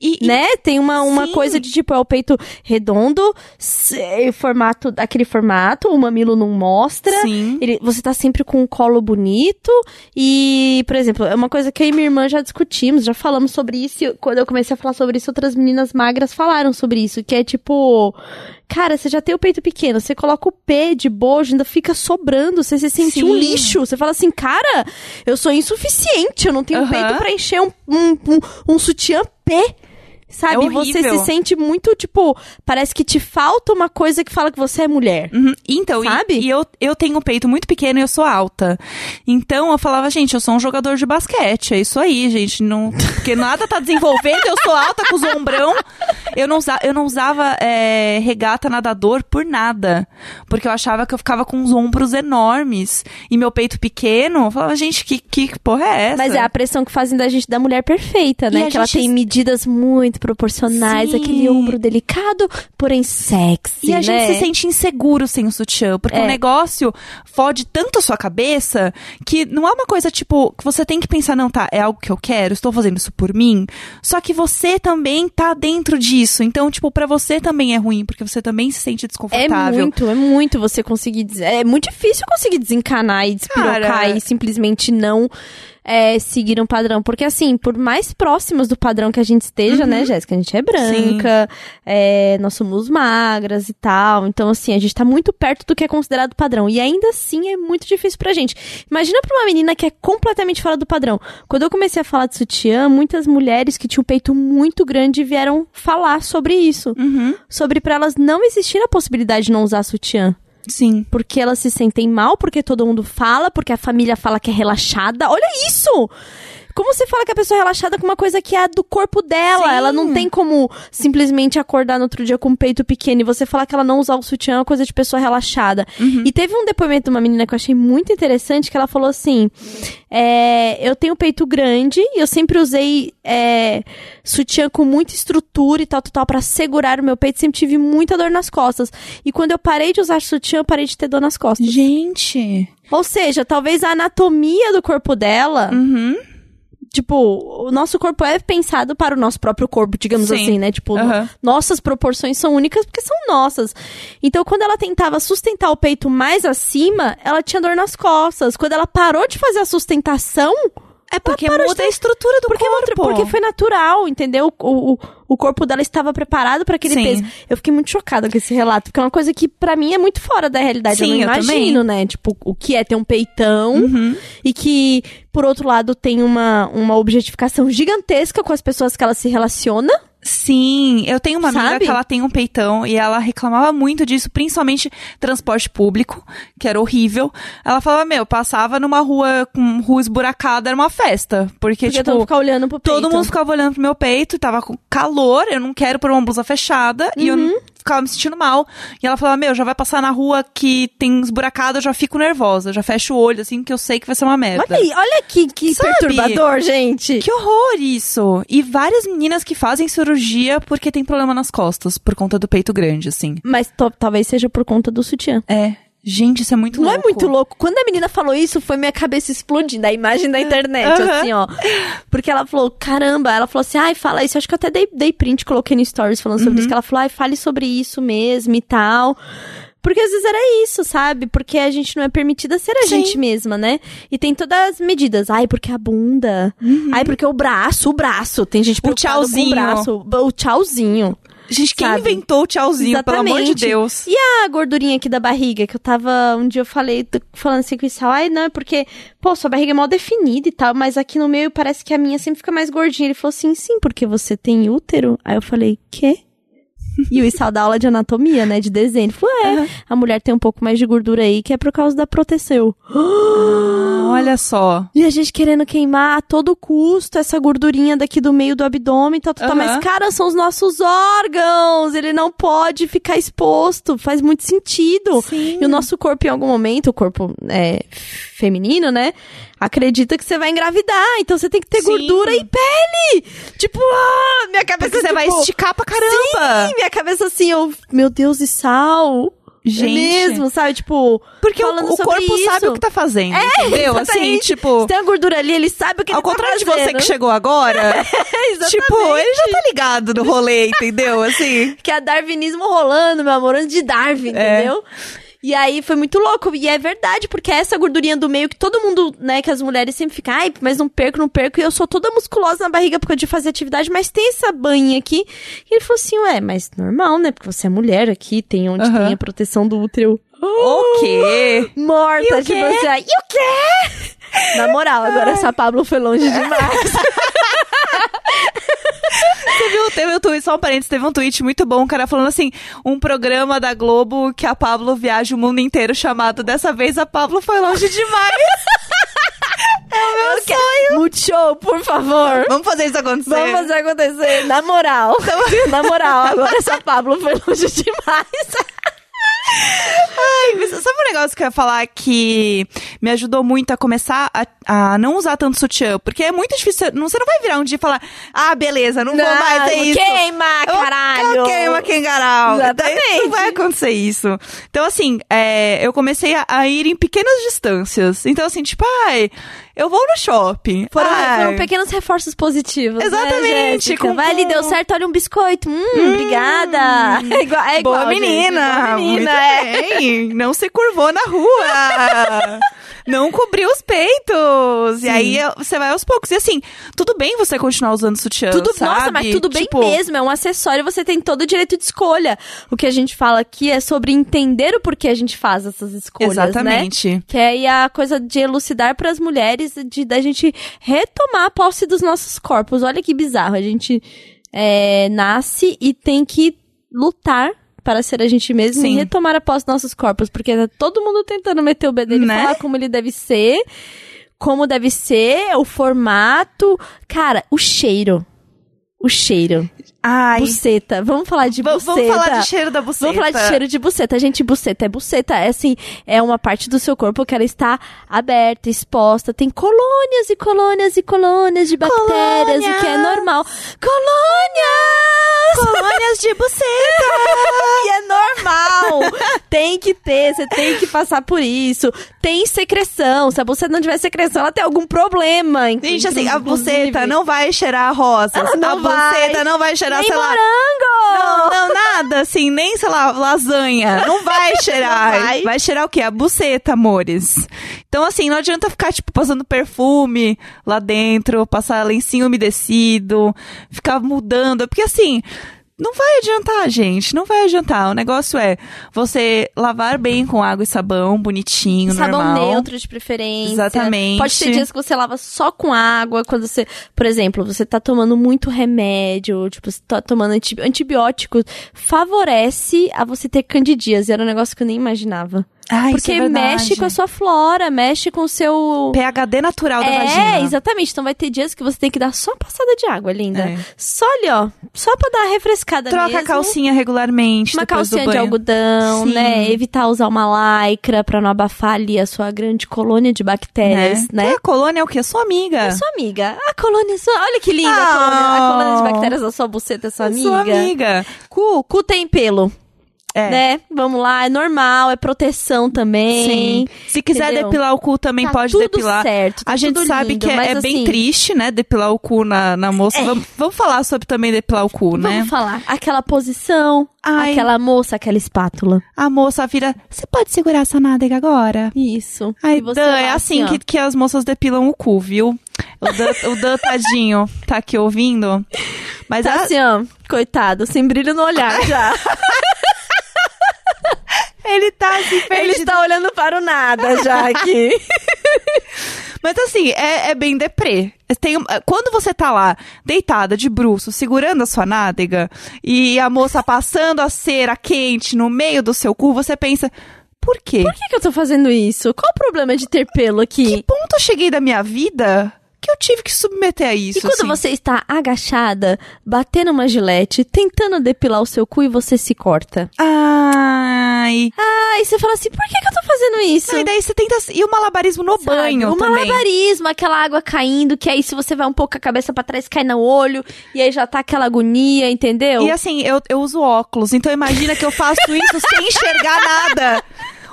E, e- né? Tem uma, uma Sim. coisa de tipo, é o peito redondo, formato, aquele formato, o mamilo não mostra. Sim. Ele, você tá sempre com um colo bonito. E, por exemplo, é uma coisa que eu e minha irmã já discutimos, já falamos sobre isso. e Quando eu comecei a falar sobre isso, outras meninas magras falaram sobre isso. Que é tipo. Cara, você já tem o peito pequeno, você coloca o P de bojo, ainda fica sobrando, você se sente um Sim. lixo. Você fala assim, cara, eu sou insuficiente, eu não tenho Aham. peito pra encher um, um, um, um sutiã P. Sabe? É você se sente muito, tipo, parece que te falta uma coisa que fala que você é mulher. Uhum. Então, e- Sabe? E, eu, eu tenho um peito muito pequeno e eu sou alta. Então eu falava, gente, eu sou um jogador de basquete. É isso aí, gente. Não, porque nada tá desenvolvendo, eu sou alta com os ombrão. Eu não, usa, eu não usava é, regata nadador por nada. Porque eu achava que eu ficava com os ombros enormes. E meu peito pequeno. Eu falava, gente, que, que porra é essa? Mas é a pressão que fazem da gente da mulher perfeita, E né? Que ela gente- tem medidas muito proporcionais, Sim. aquele ombro delicado, porém sexy, E a né? gente se sente inseguro sem o sutiã, porque É. o negócio fode tanto a sua cabeça que não é uma coisa tipo que você tem que pensar, não, tá, é algo que eu quero, estou fazendo isso por mim. Só que você também tá dentro disso. Então, tipo, pra você também é ruim, porque você também se sente É desconfortável. muito, é muito você conseguir. É muito difícil conseguir desencanar e despirocar Cara. e simplesmente não é, seguir um padrão. Porque, assim, por mais próximos do padrão que a gente esteja, Uhum. né, Jéssica? A gente é branca, é, nós somos magras e tal. Então, assim, a gente tá muito perto do que é considerado padrão. E ainda assim é muito difícil pra gente. Imagina pra uma menina que é completamente fora do padrão. Quando eu comecei a falar de sutiã, muitas mulheres que tinham um peito muito grande vieram falar sobre isso Uhum. sobre pra elas não existir a possibilidade de não usar sutiã. Sim. Porque elas se sentem mal, porque todo mundo fala, porque a família fala que é relaxada. Olha isso! Como você fala que a pessoa é relaxada com uma coisa que é do corpo dela? Sim. Ela não tem como simplesmente acordar no outro dia com o peito pequeno e você falar que ela não usar o sutiã é uma coisa de pessoa relaxada. E teve um depoimento de uma menina que eu achei muito interessante, que ela falou assim: é, eu tenho peito grande e eu sempre usei é, sutiã com muita estrutura e tal, tal, tal, pra segurar o meu peito. Sempre tive muita dor nas costas. E quando eu parei de usar sutiã, eu parei de ter dor nas costas. Gente. Ou seja, talvez a anatomia do corpo dela, Uhum. Tipo, o nosso corpo é pensado para o nosso próprio corpo, digamos Sim. assim, né? Tipo, Aham. nossas proporções são únicas porque são nossas. Então, quando ela tentava sustentar o peito mais acima, ela tinha dor nas costas. Quando ela parou de fazer a sustentação, É porque de muda ter- a estrutura do porque, corpo. porque foi natural, entendeu? O, o, o corpo dela estava preparado para aquele Sim. peso. Eu fiquei muito chocada com esse relato, porque é uma coisa que pra mim é muito fora da realidade. eu Sim, não eu imagino, né? Tipo, o que é ter um peitão Uhum. e que, por outro lado, tem uma, uma objetificação gigantesca com as pessoas que ela se relaciona. Sim, eu tenho uma amiga Sabe? que ela tem um peitão e ela reclamava muito disso, principalmente transporte público, que era horrível. Ela falava, meu, eu passava numa rua com rua esburacada, era uma festa. Porque, Porque tipo, todo mundo fica olhando pro peito. todo mundo ficava olhando pro meu peito, tava com calor, eu não quero pôr uma blusa fechada e eu Uhum. Ficava me sentindo mal. E ela falava, meu, já vai passar na rua que tem esburacada, eu já fico nervosa, já fecho o olho, assim, que eu sei que vai ser uma merda. Olha aí, olha que, que Sabe? perturbador, gente. Que horror isso! E várias meninas que fazem cirurgia porque tem problema nas costas, por conta do peito grande, assim. Mas talvez seja por conta do sutiã. É. Gente, isso é muito Não louco. é muito louco? Quando a menina falou isso, foi minha cabeça explodindo, a imagem da internet, Aham. assim, ó. Porque ela falou, caramba, ela falou assim, ai, fala isso. Acho que eu até dei, dei print, coloquei no stories falando sobre Uhum. isso, que ela falou, ai, fale sobre isso mesmo e tal. Porque às vezes era isso, sabe? Porque a gente não é permitida ser a Sim. gente mesma, né? E tem todas as medidas. Ai, porque a bunda. Ai, porque o braço, o braço. Tem gente preocupada com Uhum. tchauzinho. o braço. O tchauzinho. Gente, quem Sabe? inventou o tchauzinho, pelo amor de Exatamente. Deus? E a gordurinha aqui da barriga, que eu tava. Um dia eu falei, tô falando assim com o Isal, ai, não, é porque, pô, sua barriga é mal definida e tal, mas aqui no meio parece que a minha sempre fica mais gordinha. Ele falou assim, sim, porque você tem útero. Aí eu falei, quê? E o Isal dá aula de anatomia, né? De desenho. Ele falou, é, a mulher tem um pouco mais de gordura aí, que é por causa da proteção. Ah, olha só. E a gente querendo queimar a todo custo essa gordurinha daqui do meio do abdômen, tal, tal, tal. Aham. mas cara, são os nossos órgãos, ele não pode ficar exposto, faz muito sentido. Sim. E o nosso corpo, em algum momento, o corpo é, feminino, né, acredita que você vai engravidar, então você tem que ter Sim. gordura e pele! Tipo, ah, minha cabeça, Porque você vai tipo, esticar pra caramba. Sim, minha cabeça assim, eu, meu Deus, e sal... Gente. É mesmo, sabe? Tipo, Porque o, o corpo sabe isso. o que tá fazendo, entendeu? Assim, tipo... Se tem a gordura ali, ele sabe o que Ao ele tá contrário de você que chegou agora, Exatamente. tipo, ele já tá ligado no rolê, entendeu? Assim. Que é darwinismo rolando, meu amor, antes de Darwin, É. entendeu? E aí foi muito louco. E é verdade, porque é essa gordurinha do meio que todo mundo, né, que as mulheres sempre ficam, ai, mas não perco, não perco. E eu sou toda musculosa na barriga por causa de fazer atividade, mas tem essa banha aqui. E ele falou assim, ué, mas normal, né? Porque você é mulher aqui, tem onde tem a proteção do útero. O quê? Morta, E tipo assim, ai, e o quê? Na moral, agora essa Pablo foi longe demais. Você viu, teve um tweet, só um parênteses, teve um tweet muito bom, um cara falando assim, um programa da Globo que a Pablo viaja o mundo inteiro chamado Dessa vez a Pablo foi longe demais. é o meu sonho. Multishow, por favor. Vamos fazer isso acontecer. Vamos fazer acontecer, na moral. Na moral, agora essa Pablo foi longe demais. Ai, mas sabe um negócio que eu ia falar que me ajudou muito a começar a, a não usar tanto sutiã? Porque é muito difícil. Não, você não vai virar um dia e falar, ah, beleza, não, vou mais, é isso. Queima, Eu- caralho. Eu queima Kengarau. Exatamente. Não vai acontecer isso. Então, assim, é, eu comecei a, a ir em pequenas distâncias. Então, assim, tipo, ai, eu vou no shopping. Foram, ai, foram pequenos reforços positivos. Exatamente, Né, com- Vai ali, deu certo, olha um biscoito. Hum, obrigada. É igual, é igual, Boa menina, boa menina, muito é. bem. Não se curvou na rua. Não cobriu os peitos. E aí você vai aos poucos. E assim, tudo bem você continuar usando sutiã, Tudo, sabe? nossa, mas tudo bem Tipo, mesmo, é um acessório, você tem todo o direito de escolha. O que a gente fala aqui é sobre entender o porquê a gente faz essas escolhas, né? Exatamente. Que é aí a coisa de elucidar para as mulheres, de da gente retomar a posse dos nossos corpos. Olha que bizarro, a gente é, nasce e tem que lutar para ser a gente mesmo Sim. e retomar a posse dos nossos corpos, porque tá todo mundo tentando meter o bedelho e Né? falar como ele deve ser, como deve ser, o formato, cara, o cheiro. O cheiro. Ai, Buceta. Vamos falar de v- buceta. vamos falar de cheiro da buceta. Vamos falar de cheiro de buceta. Gente, buceta é buceta. É assim, é uma parte do seu corpo que ela está aberta, exposta. Tem colônias e colônias e colônias de bactérias, o que é Colônias. normal. Colônias! Colônias de buceta. E é normal. tem que ter, você tem que passar por isso. Tem secreção. Se a buceta não tiver secreção, ela tem algum problema. Gente, assim, a buceta não vai cheirar rosas. Ela não a vai. buceta não vai cheirar, Nem sei lá. morango! Não, não, nada, assim, nem, sei lá, lasanha. Não vai cheirar. Não vai. cheirar o quê? A buceta, amores. Então, assim, não adianta ficar, tipo, passando perfume lá dentro, passar lencinho umedecido, ficar mudando. Porque, assim, não vai adiantar, gente. Não vai adiantar. O negócio é você lavar bem com água e sabão, bonitinho, Sabão normal. neutro de preferência. Exatamente. Pode ter dias que você lava só com água, quando você, por exemplo, você tá tomando muito remédio, tipo, você tá tomando anti- antibióticos, favorece a você ter candidíase. Era um negócio que eu nem imaginava. Ai, isso Porque é mexe com a sua flora, mexe com o seu PHD natural da é, vagina. exatamente. Então vai ter dias que você tem que dar só uma passada de água, linda. É. Só ali, ó. Só pra dar uma refrescada Troca mesmo. a calcinha regularmente Uma calcinha de algodão, Sim. né? Evitar usar uma lycra pra não abafar ali a sua grande colônia de bactérias, né? A colônia é o quê? Sua amiga. É sua amiga. A colônia é sua... Olha que linda a, Ah. colônia, a colônia de bactérias da sua buceta é sua amiga. Sua amiga. Cu, cu tem pelo, É. né? Vamos lá, é normal, é proteção também. Sim. Se quiser Entendeu? depilar o cu, também Tá pode tudo depilar. certo, tá a gente tudo sabe lindo, que é, é bem assim- triste, né? Depilar o cu na, na moça. Vamos, vamos falar sobre também depilar o cu, né? Vamos falar. Aquela posição, Ai. aquela moça, aquela espátula. A moça vira. Você pode segurar essa nádega agora? Isso. Você Dan, é assim ó. que, que as moças depilam o cu, viu? O Dan, o Dan tadinho, tá aqui ouvindo. Mas Tá a- assim, ó, coitado, sem brilho no olhar já. ele tá assim, Ele perdido. está olhando para o nada já aqui. Mas assim, é, é bem deprê. Tem, um- quando você tá lá, deitada, de bruço, segurando a sua nádega, e a moça passando a cera quente no meio do seu cu, você pensa, por quê? Por que, que eu tô fazendo isso? Qual o problema de ter pelo aqui? Que ponto eu cheguei da minha vida que eu tive que submeter a isso? E quando assim? você está agachada, batendo uma gilete, tentando depilar o seu cu e você se corta. Ai. Aí você fala assim, por que, que eu tô fazendo isso? Não, e daí você tenta. E o malabarismo no Sabe? banho o também. malabarismo, aquela água caindo, que aí se você vai um pouco a cabeça pra trás, cai no olho, e aí já tá aquela agonia, entendeu? E assim, eu, eu uso óculos, então imagina que eu faço isso sem enxergar nada.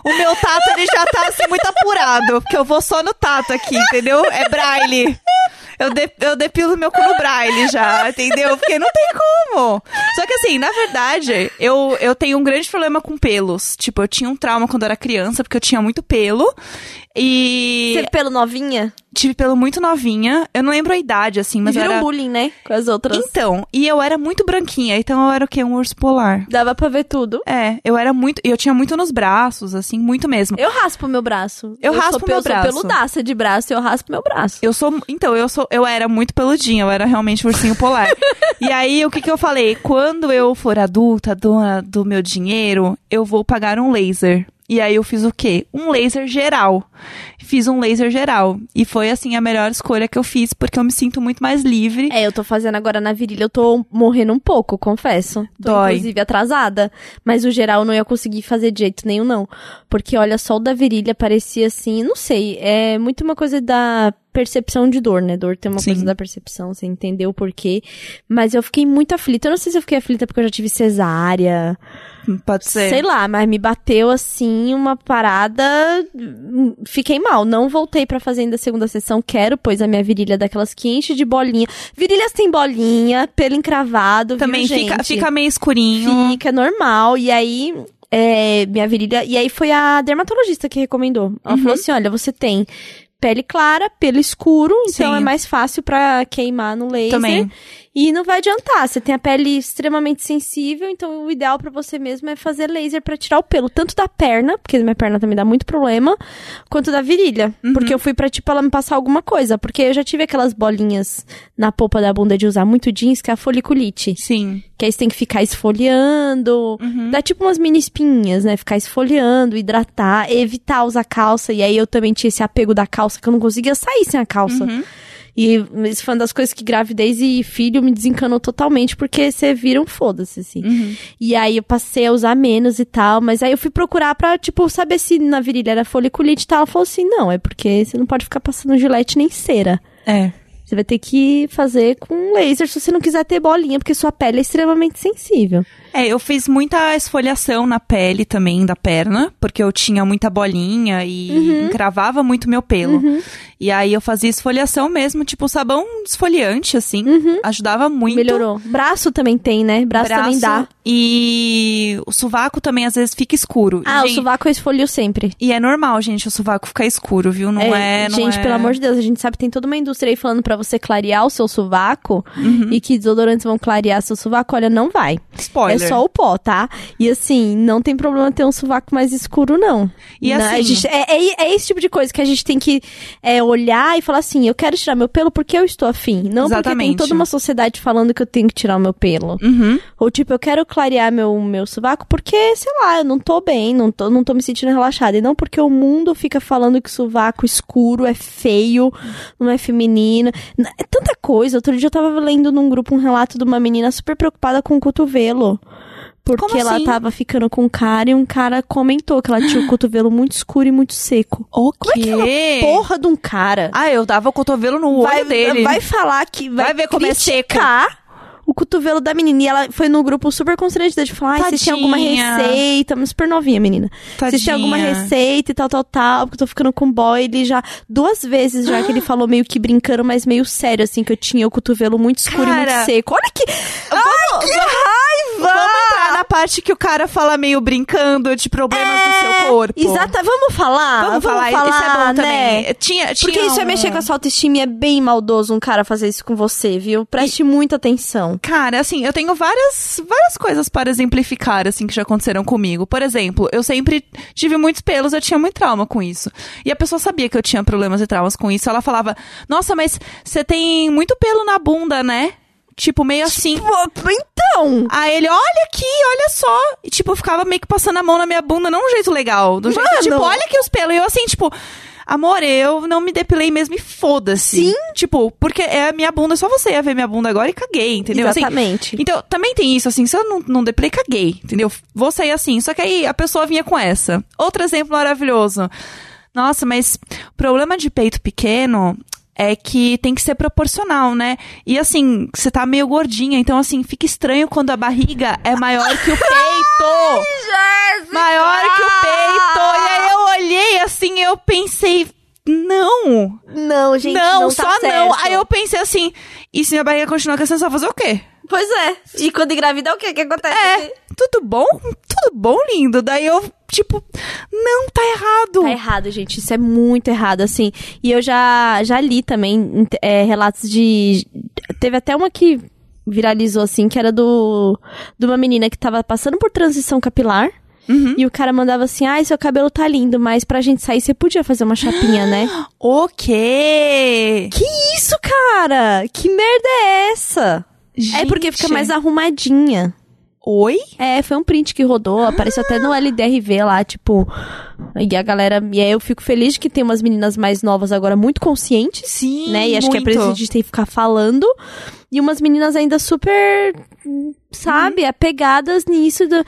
O meu tato, ele já tá assim muito apurado, porque eu vou só no tato aqui, entendeu? É braille. Eu, de, eu depilo meu cu no braille já, entendeu? Porque não tem como. Só que assim, na verdade, eu, eu tenho um grande problema com pelos. Tipo, eu tinha um trauma quando eu era criança, porque eu tinha muito pelo. E Você pelo novinha? Tive pelo muito novinha. Eu não lembro a idade, assim, mas Mas eu vira era... um bullying, né? Com as outras. Então, e eu era muito branquinha, então eu era o quê? Um urso polar. Dava pra ver tudo. É, eu era muito. E eu tinha muito nos braços, assim, muito mesmo. Eu raspo meu braço. Eu raspo sou, meu eu braço. sou peludaça de braço, eu raspo meu braço. Eu sou. Então, eu sou. Eu era muito peludinha, eu era realmente um ursinho polar. e aí, o que que eu falei? Quando eu for adulta, dona do meu dinheiro, eu vou pagar um laser. E aí eu fiz o quê? Um laser geral. Fiz um laser geral. E foi, assim, a melhor escolha que eu fiz, porque eu me sinto muito mais livre. É, eu tô fazendo agora na virilha, eu tô morrendo um pouco, confesso. Tô, Dói. inclusive, atrasada. Mas o geral eu não ia conseguir fazer de jeito nenhum, não. Porque, olha, só o da virilha parecia assim, não sei, é muito uma coisa da percepção de dor, né? Dor tem uma Sim. coisa da percepção, você entendeu o porquê. Mas eu fiquei muito aflita. Eu não sei se eu fiquei aflita porque eu já tive cesárea. Pode ser. Sei lá, mas me bateu assim uma parada. Fiquei mal. Não voltei pra fazer ainda a segunda sessão. Quero, pois a minha virilha é daquelas que enche de bolinha. Virilhas tem bolinha, pelo encravado. Também viu, fica, fica meio escurinho. Fica normal. E aí, é, minha virilha. E aí foi a dermatologista que recomendou. Ela Uhum. falou assim: olha, você tem pele clara, pelo escuro, então Sim. é mais fácil pra queimar no laser. Também. E não vai adiantar, você tem a pele extremamente sensível, então o ideal pra você mesmo é fazer laser pra tirar o pelo, tanto da perna, porque minha perna também dá muito problema, quanto da virilha. Uhum. Porque eu fui pra, tipo, ela me passar alguma coisa, porque eu já tive aquelas bolinhas na polpa da bunda de usar muito jeans, que é a foliculite. Sim. Que aí você tem que ficar esfoliando, Uhum. dá tipo umas mini espinhas, né? Ficar esfoliando, hidratar, evitar usar calça. E aí eu também tinha esse apego da calça, que eu não conseguia sair sem a calça. Uhum. E isso foi uma das coisas que gravidez e filho me desencanou totalmente, porque você vira um foda-se, assim. Uhum. E aí eu passei a usar menos e tal, mas aí eu fui procurar pra, tipo, saber se na virilha era foliculite e tal. Ela falou assim, não, é porque você não pode ficar passando gilete nem cera. É. Você vai ter que fazer com laser se você não quiser ter bolinha, porque sua pele é extremamente sensível. É, eu fiz muita esfoliação na pele também da perna, porque eu tinha muita bolinha e Uhum. encravava muito meu pelo. E aí eu fazia esfoliação mesmo, tipo sabão esfoliante, assim. Ajudava muito. Uhum. Melhorou. Braço também tem, né? Braço, também dá. E o sovaco também às vezes fica escuro. Ah, Gente, o sovaco eu esfolio sempre. E é normal, gente, o sovaco ficar escuro, viu? Não é. não gente, é- pelo amor de Deus, a gente sabe que tem toda uma indústria aí falando pra você clarear o seu sovaco Uhum. e que desodorantes vão clarear seu sovaco. Olha, não vai. Spoiler. É só o pó, tá? E assim, não tem problema ter um sovaco mais escuro, não. E Né? assim- gente- é, é- é esse tipo de coisa que a gente tem que é, olhar e falar assim: eu quero tirar meu pelo porque eu estou afim. Não porque tem Exatamente. toda uma sociedade falando que eu tenho que tirar o meu pelo. Uhum. Ou tipo, eu quero clarear meu, meu sovaco porque, sei lá, eu não tô bem, não tô, não tô me sentindo relaxada. E não porque o mundo fica falando que sovaco escuro é feio, não é feminino. É tanta coisa. Outro dia eu tava lendo num grupo um relato de uma menina super preocupada com o cotovelo. Porque Como ela assim? tava ficando com um cara e um cara comentou que ela tinha o cotovelo muito escuro e muito seco. O Como é que é quê? uma porra de um cara Ah, eu dava o cotovelo no olho vai, dele. vai falar que vai, Vai ver como é seco. o cotovelo da menina. E ela foi no grupo super constrangida de falar, ai, vocês têm alguma receita? Mas super novinha, menina. Vocês têm alguma receita e tal, tal, tal, porque eu tô ficando com boy. Ele já, duas vezes já que ele falou meio que brincando, mas meio sério, assim, que eu tinha o cotovelo muito escuro e Cara, muito seco. Olha que... Ai, que raiva! Vamos a parte que o cara fala meio brincando de problemas do seu corpo. Exata, vamos falar? Vamos, falar, isso é bom né? também. Tinha, tinha Porque isso é mexer com a sua autoestima e é bem maldoso um cara fazer isso com você, viu? Preste muita atenção. Cara, assim, eu tenho várias, várias coisas para exemplificar, assim, que já aconteceram comigo. Por exemplo, eu sempre tive muitos pelos, eu tinha muito trauma com isso. E a pessoa sabia que eu tinha problemas e traumas com isso. Ela falava, nossa, mas você tem muito pelo na bunda, né? Tipo, meio assim. Pô, então! Aí ele, olha aqui, olha só. E, tipo, ficava meio que passando a mão na minha bunda, não de um jeito legal. Do jeito, Mano! tipo, olha aqui os pelos. E eu assim, tipo, amor, eu não me depilei mesmo e foda-se. Sim. Tipo, porque é a minha bunda, só você ia ver minha bunda agora e caguei, entendeu? Assim, Exatamente. então, também tem isso, assim, se eu não, não depilei, caguei, entendeu? Vou sair assim. Só que aí a pessoa vinha com essa. Outro exemplo maravilhoso. Nossa, mas o problema de peito pequeno é que tem que ser proporcional, né? E assim, você tá meio gordinha, então assim, fica estranho quando a barriga é maior que o peito! maior que o peito! E aí eu olhei assim, eu pensei, não! Não, gente, não, não, só tá não. Aí eu pensei assim, e se minha barriga continuar crescendo, só fazer o quê? Pois é. E quando engravidar, o que que acontece? É, tudo bom? Tudo bom, lindo? Daí eu, tipo, não, tá errado. Tá errado, gente. Isso é muito errado, assim. E eu já, já li também é, relatos de. Teve até uma que viralizou, assim, que era do. De uma menina que tava passando por transição capilar. Uhum. E o cara mandava assim: ai, seu cabelo tá lindo, mas pra gente sair você podia fazer uma chapinha, né? O quê? que isso, cara? Que merda é essa? É porque fica Gente. mais arrumadinha. Oi? É, foi um print que rodou, apareceu até no LDRV lá, tipo. E a galera. E aí eu fico feliz de que tem umas meninas mais novas agora muito conscientes, Sim, né? E acho que é isso que a gente tem que ficar falando. E umas meninas ainda super. Sabe, apegadas nisso do,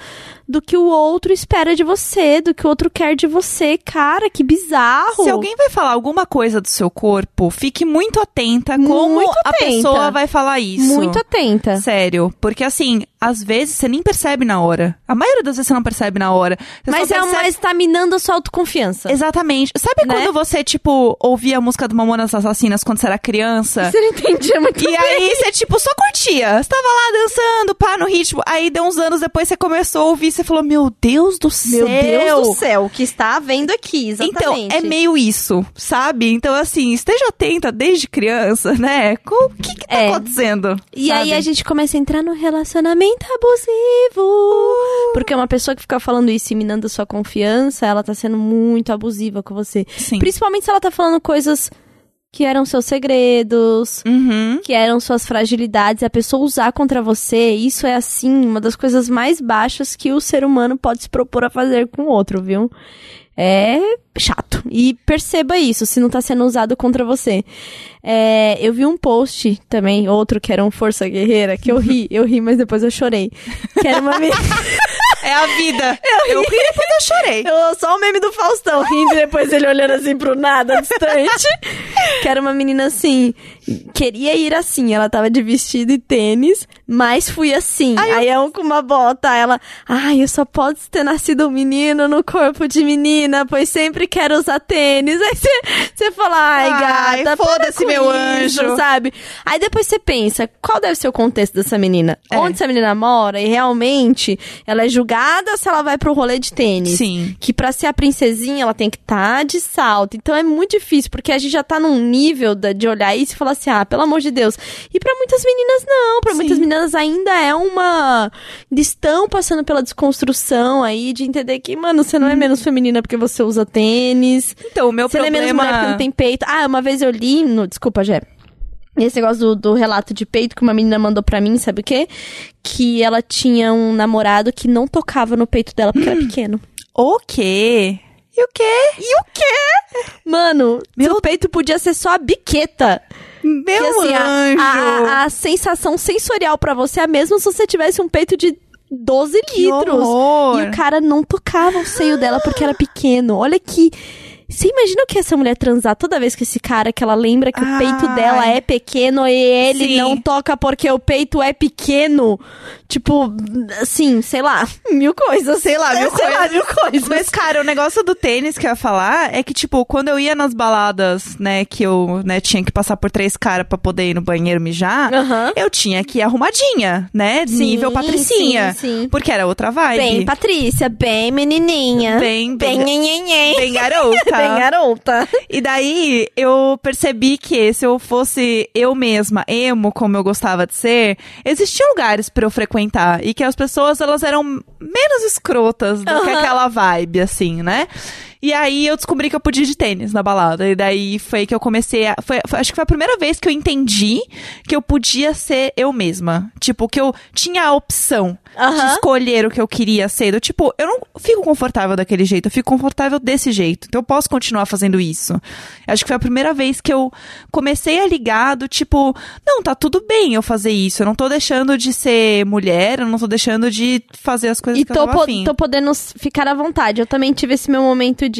do que o outro espera de você, do que o outro quer de você. Cara, que bizarro. Se alguém vai falar alguma coisa do seu corpo, fique muito atenta Muito como a atenta. pessoa vai falar isso. Muito atenta. Sério, porque assim, às vezes você nem percebe na hora. A maioria das vezes você não percebe na hora. Você Mas só é percebe- uma está minando a sua autoconfiança. Exatamente. Sabe Né? quando você, tipo, ouvia a música do Mamonas Assassinas quando você era criança? Você não entendia muito E bem. aí você, tipo, só curtia. Você tava lá dançando, pá, no ritmo. Aí deu uns anos depois você começou a ouvir você falou, meu Deus do Meu céu. Deus do céu, o que está havendo aqui, exatamente. Então, é meio isso, sabe? Então, assim, esteja atenta desde criança, né? Com o que que tá É. acontecendo? E sabe? aí a gente começa a entrar no relacionamento abusivo. Porque uma pessoa que fica falando isso e minando sua confiança, ela tá sendo muito abusiva com você. Sim. Principalmente se ela tá falando coisas que eram seus segredos, Uhum. que eram suas fragilidades, a pessoa usar contra você, isso é assim, uma das coisas mais baixas que o ser humano pode se propor a fazer com o outro, viu? É chato. E perceba isso, se não tá sendo usado contra você. É, eu vi um post também, outro que era um Força Guerreira, que eu ri, eu ri, mas depois eu chorei. Que era uma. É a vida. Eu, ri e depois eu chorei. Eu, só o meme do Faustão rindo e depois ele olhando assim pro nada, distante. que era uma menina assim, queria ir assim, ela tava de vestido e tênis, mas fui assim. Aí é um com uma bota, ela, ai, eu só posso ter nascido um menino no corpo de menina, pois sempre quero usar tênis. Aí você- fala, ai, Ai, gata, foda-se, meu isso, anjo. sabe? Aí depois você pensa, qual deve ser o contexto dessa menina? É. Onde essa menina mora? E realmente, ela é julgada se ela vai pro rolê de tênis Sim. que pra ser a princesinha ela tem que estar de salto. Então é muito difícil, porque a gente já tá num nível da- de olhar isso e falar assim: "Ah, pelo amor de Deus". E pra muitas meninas não, Pra Sim. muitas meninas ainda é uma estão passando pela desconstrução aí de entender que, mano, você não é menos feminina porque você usa tênis. Então, o meu Você não é menos problema... mulher porque não tem peito. Ah, uma vez eu li, no, desculpa, Jé. Esse negócio do, do relato de peito que uma menina mandou pra mim, sabe o quê? Que ela tinha um namorado que não tocava no peito dela porque era pequeno. O quê? E o quê? E o quê? Mano, Meu- peito podia ser só a biqueta. Meu que assim, a- anjo! A, a sensação sensorial pra você é a mesma se você tivesse um peito de 12 Que litros. horror. E o cara não tocava o seio dela porque era pequeno. Olha que. Você imagina o que é essa mulher transar toda vez com esse cara que ela lembra que o peito Ai. dela é pequeno e ele Sim. não toca porque o peito é pequeno? Tipo, assim, sei lá, mil coisas. Sei lá, mil sei lá, coisas. mil coisas. Mas, cara, o negócio do tênis que eu ia falar é que, tipo, quando eu ia nas baladas, né, que eu, né, tinha que passar por três caras pra poder ir no banheiro mijar, Aham. eu tinha que ir arrumadinha, né? Sim, nível patricinha. sim, sim. Porque era outra vibe. Bem Patrícia, bem menininha. Bem, bem, bem, bem garota. Bem garota. E daí eu percebi que se eu fosse eu mesma, emo, como eu gostava de ser, existiam lugares pra eu frequentar e que as pessoas elas eram menos escrotas do que Aham. aquela vibe, assim, né? E aí eu descobri que eu podia ir de tênis na balada. E daí foi que eu comecei a. Foi, foi- acho que foi a primeira vez que eu entendi que eu podia ser eu mesma. Tipo, que eu tinha a opção de escolher o que eu queria ser. Do tipo, eu não fico confortável daquele jeito, eu fico confortável desse jeito. Então eu posso continuar fazendo isso. Acho que foi a primeira vez que eu comecei a ligar do tipo, não, tá tudo bem eu fazer isso. Eu não tô deixando de ser mulher, eu não tô deixando de fazer as coisas E que tô, eu tava afim. tô podendo ficar à vontade. Eu também tive esse meu momento de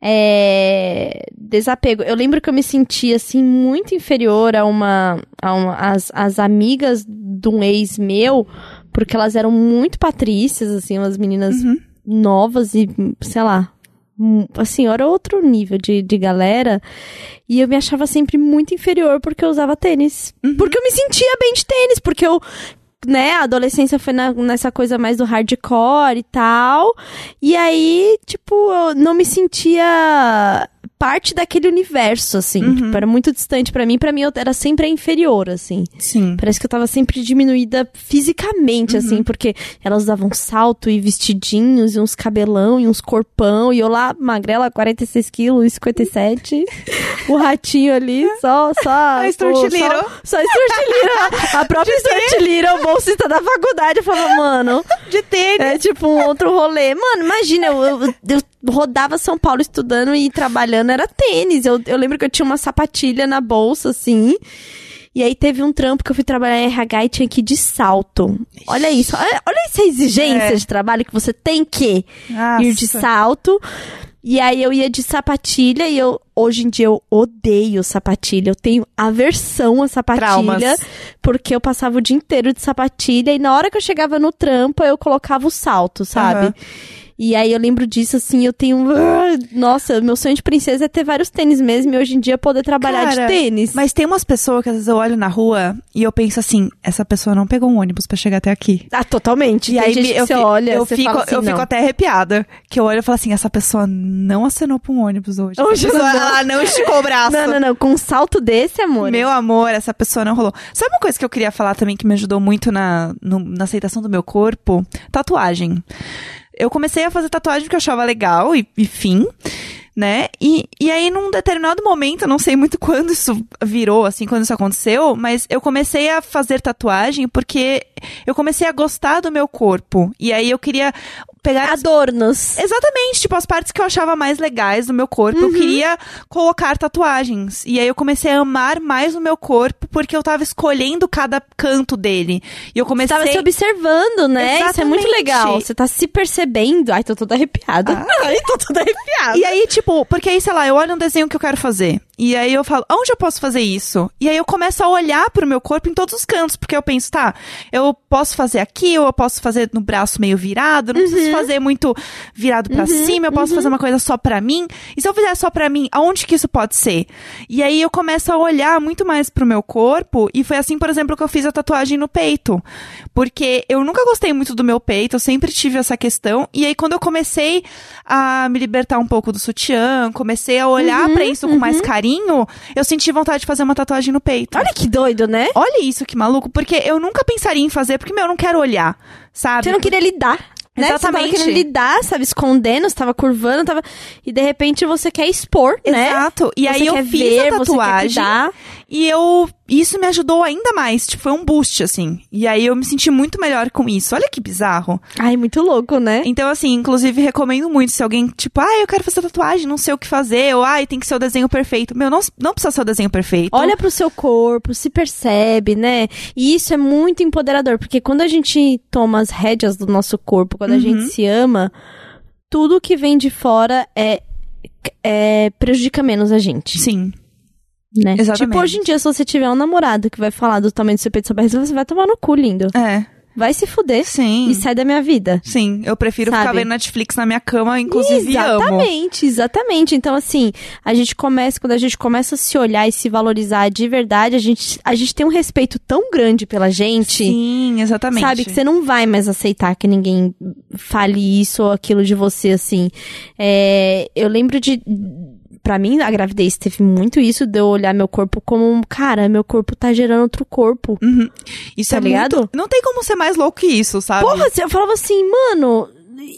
é, desapego. Eu lembro que eu me sentia assim muito inferior a uma, a uma as, as amigas de um ex meu, porque elas eram muito patrícias, assim, umas meninas Uhum. novas e, sei lá, hum, assim, era outro nível de, de galera. E eu me achava sempre muito inferior porque eu usava tênis. Porque eu me sentia bem de tênis, porque eu. Né, a adolescência foi na- nessa coisa mais do hardcore e tal. E aí, tipo, eu não me sentia parte daquele universo, assim. Tipo, era muito distante pra mim. Pra mim, eu era sempre a inferior, assim. Sim. Parece que eu tava sempre diminuída fisicamente, assim, porque elas usavam salto e vestidinhos, e uns cabelão, e uns corpão, e eu lá, magrela, 46 quilos, 57. o ratinho ali, só, só... A Little. Só, só. A própria Stuart Little, bolsista da faculdade, falava, mano... De tênis. É tipo um outro rolê. Mano, imagina, eu, eu, eu rodava São Paulo estudando e trabalhando, era tênis. Eu, eu lembro que eu tinha uma sapatilha na bolsa, assim. E aí teve um trampo que eu fui trabalhar em RH e tinha que ir de salto. Olha isso, olha, olha essa exigência É. de trabalho que você tem que ir de Nossa. salto. E aí eu ia de sapatilha e eu hoje em dia eu odeio sapatilha. Eu tenho aversão a sapatilha Traumas. porque eu passava o dia inteiro de sapatilha e na hora que eu chegava no trampo eu colocava o salto, sabe? Aham. E aí eu lembro disso assim, eu tenho, ah, nossa, meu sonho de princesa é ter vários tênis mesmo e hoje em dia poder trabalhar Cara, de tênis. Mas tem umas pessoas que às vezes eu olho na rua e eu penso assim, essa pessoa não pegou um ônibus pra chegar até aqui. Ah, totalmente. E Tem aí gente eu, você olha, eu você fico, fala assim, eu fico não. até arrepiada. Que eu olho e falo assim, essa pessoa não acenou pra um ônibus hoje. Hoje pessoa, não. ela não esticou o braço. Não, não, não, com um salto desse, amor. Meu amor, essa pessoa não rolou. Sabe uma coisa que eu queria falar também que me ajudou muito na, no- na aceitação do meu corpo? Tatuagem. Eu comecei a fazer tatuagem porque eu achava legal e, e fim, né? E, e aí, num determinado momento, não sei muito quando isso virou, assim, quando isso aconteceu, mas eu comecei a fazer tatuagem porque eu comecei a gostar do meu corpo. E aí eu queria pegar Adornos. Exatamente, tipo, as partes que eu achava mais legais do meu corpo, eu queria colocar tatuagens. E aí eu comecei a amar mais o meu corpo, porque eu tava escolhendo cada canto dele. E eu Você comecei... tava se observando, né? Isso é muito Exatamente. legal. Você tá se percebendo. Ai, tô toda arrepiada. Ai, tô toda arrepiada. E aí, tipo, porque aí, sei lá, eu olho um desenho que eu quero fazer. E aí eu falo, onde eu posso fazer isso? E aí eu começo a olhar pro meu corpo em todos os cantos, porque eu penso, tá, eu posso fazer aqui, ou eu posso fazer no braço meio virado, não preciso fazer muito virado pra cima, eu posso fazer uma coisa só pra mim. E se eu fizer só pra mim, aonde que isso pode ser? E aí eu começo a olhar muito mais pro meu corpo, e foi assim, por exemplo, que eu fiz a tatuagem no peito. Porque eu nunca gostei muito do meu peito, eu sempre tive essa questão, e aí quando eu comecei a me libertar um pouco do sutiã, comecei a olhar pra isso com mais carinho, eu senti vontade de fazer uma tatuagem no peito. Olha que doido, né? Olha isso que maluco, porque eu nunca pensaria em fazer, porque meu, eu não quero olhar, sabe? Você não queria lidar. Né? Exatamente. Você tava querendo lidar, sabe? Escondendo, você tava curvando, tava... E de repente você quer expor, né? Exato. E Você aí eu fiz ver, a você quer tatuagem cuidar. E eu isso me ajudou ainda mais, tipo, foi um boost assim. E aí eu me senti muito melhor com isso. Olha que bizarro. Ai, muito louco, né? Então assim, inclusive recomendo muito se alguém tipo, ah, eu quero fazer tatuagem, não sei o que fazer, ou ah, tem que ser o desenho perfeito. Meu, não não precisa ser o desenho perfeito. Olha pro seu corpo, se percebe, né? E isso é muito empoderador, porque quando a gente toma as rédeas do nosso corpo, quando a gente se ama, tudo que vem de fora é é, prejudica menos a gente. Sim. Né? Exatamente. Tipo, hoje em dia, se você tiver um namorado que vai falar do tamanho do seu peito você vai tomar no cu, lindo. É. Vai se fuder Sim. e sai da minha vida. Sim, eu prefiro ficar Sabe? vendo Netflix na minha cama, inclusive amo. Exatamente, exatamente. Então, assim, a gente começa, quando a gente começa a se olhar e se valorizar de verdade, a gente, a gente tem um respeito tão grande pela gente. Sim, exatamente. Sabe, que você não vai mais aceitar que ninguém fale isso ou aquilo de você, assim. É, eu lembro de. Pra mim, a gravidez teve muito isso de eu olhar meu corpo como, um, cara, meu corpo tá gerando outro corpo. Uhum. Isso Tá é ligado? muito... Não tem como ser mais louco que isso, sabe? Porra, eu falava assim, mano,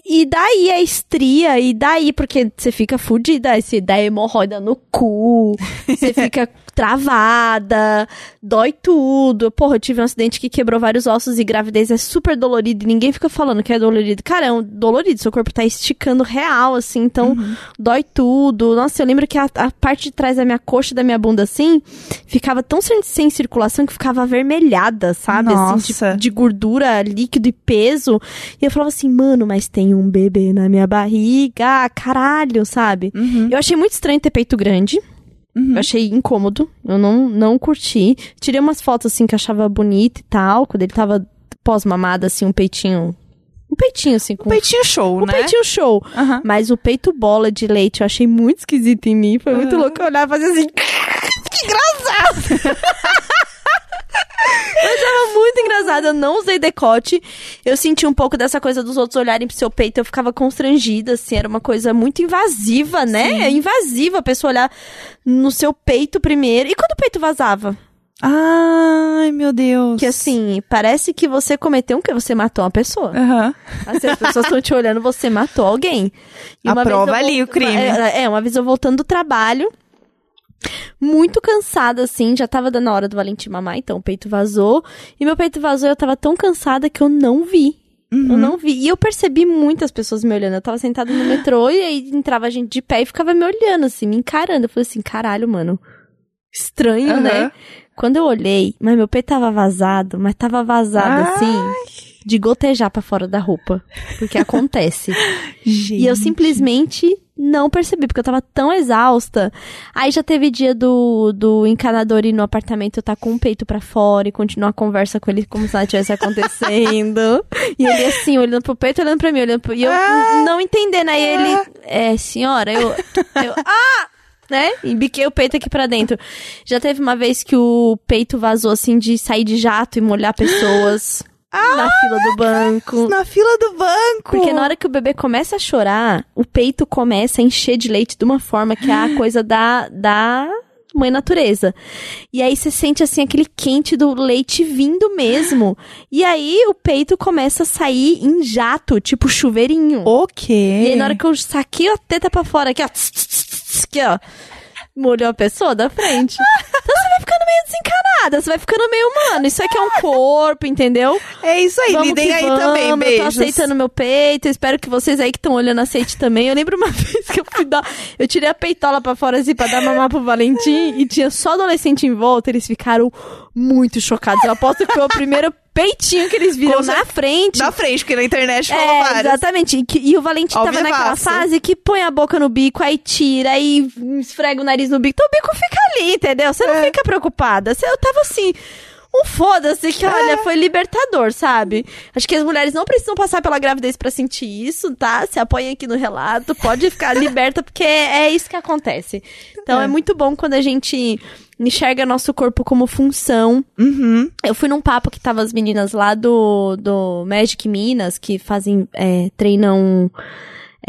e daí a estria, e daí, porque você fica fudida, você dá hemorroida no cu, você fica travada, dói tudo. Porra, eu tive um acidente que quebrou vários ossos e gravidez é super dolorido e ninguém fica falando que é dolorido. Cara, é um dolorido, seu corpo tá esticando real, assim, então dói tudo. Nossa, eu lembro que a, a parte de trás da minha coxa e da minha bunda, assim, ficava tão sem, sem circulação que ficava avermelhada, sabe? Assim, Nossa. de, de gordura, líquido e peso. E eu falava assim, mano, mas tem um bebê na minha barriga, caralho, sabe? Uhum. Eu achei muito estranho ter peito grande. Uhum. Eu achei incômodo. Eu não, não curti. Tirei umas fotos, assim, que eu achava bonita e tal. Quando ele tava pós-mamada, assim, um peitinho. Um peitinho, assim, com. Peitinho show, um né? peitinho show. Aham. Mas o peito bola de leite eu achei muito esquisito em mim. Foi muito Aham. louco eu olhar e fazer assim. Que engraçado! eu achava muito engraçado. Eu não usei decote. Eu senti um pouco dessa coisa dos outros olharem pro seu peito. Eu ficava constrangida, assim. Era uma coisa muito invasiva, né? Sim. É invasiva a pessoa olhar no seu peito primeiro. E quando o peito vazava? Ai, meu Deus. Que assim, parece que você cometeu um que você matou uma pessoa. Aham. Assim, as pessoas estão te olhando, você matou alguém. A vez prova ali, o crime. É, é, uma vez eu voltando do trabalho, muito cansada, assim, já tava dando a hora do Valentim mamar, então o peito vazou. E meu peito vazou e eu tava tão cansada que eu não vi. Uhum. Eu não vi. E eu percebi muitas pessoas me olhando. Eu tava sentada no metrô e aí entrava gente de pé e ficava me olhando, assim, me encarando. Eu falei assim, caralho, mano. Estranho, Aham. né? Quando eu olhei, mas meu peito tava vazado, mas tava vazado Ai. assim, de gotejar pra fora da roupa. Porque acontece. Gente. E eu simplesmente não percebi, porque eu tava tão exausta. Aí já teve dia do, do encanador ir no apartamento, eu tá com o peito pra fora e continuar a conversa com ele como se nada tivesse acontecendo. e ele assim, olhando pro peito, olhando pra mim, olhando pro... E eu Ah. não entendendo. Aí ele, é, senhora, eu... eu ah! Né? E biquei o peito aqui pra dentro. Já teve uma vez que o peito vazou, assim, de sair de jato e molhar pessoas na fila do banco. Na fila do banco. Porque na hora que o bebê começa a chorar, o peito começa a encher de leite de uma forma que é a coisa da, da mãe natureza. E aí você sente assim aquele quente do leite vindo mesmo. E aí o peito começa a sair em jato, tipo chuveirinho. O quê? E aí na hora que eu saquei a teta pra fora, aqui ó, tss, tss, tss, aqui ó, molhou a pessoa da frente. Então você vai ficando meio desencanada, você vai ficando meio, mano, isso aqui é um corpo, entendeu? É isso aí, Vamos lidem aí vamos, também, Eu beijos. tô aceitando meu peito. eu Espero que vocês aí que estão olhando aceite também. Eu lembro uma vez que eu fui dar. Eu tirei a peitola pra fora assim pra dar mamar pro Valentim e tinha só adolescente em volta. Eles ficaram muito chocados. Eu aposto que foi o primeiro peitinho que eles viram Com na frente. Na frente, porque na internet falou É, vários. exatamente. E, e o Valentim Ao tava naquela fase que põe a boca no bico, aí tira, aí esfrega o nariz no bico. Então o bico fica ali, entendeu? Você não É. fica preocupada. Eu tava assim. Um foda-se que, olha, É. foi libertador, sabe? Acho que as mulheres não precisam passar pela gravidez pra sentir isso, tá? Se apoiem aqui no relato, pode ficar liberta, porque é, é isso que acontece. Então é. É. muito bom quando a gente enxerga nosso corpo como função, Uhum. eu fui num papo que tava as meninas lá do, do Magic Minas, que fazem, é, treinam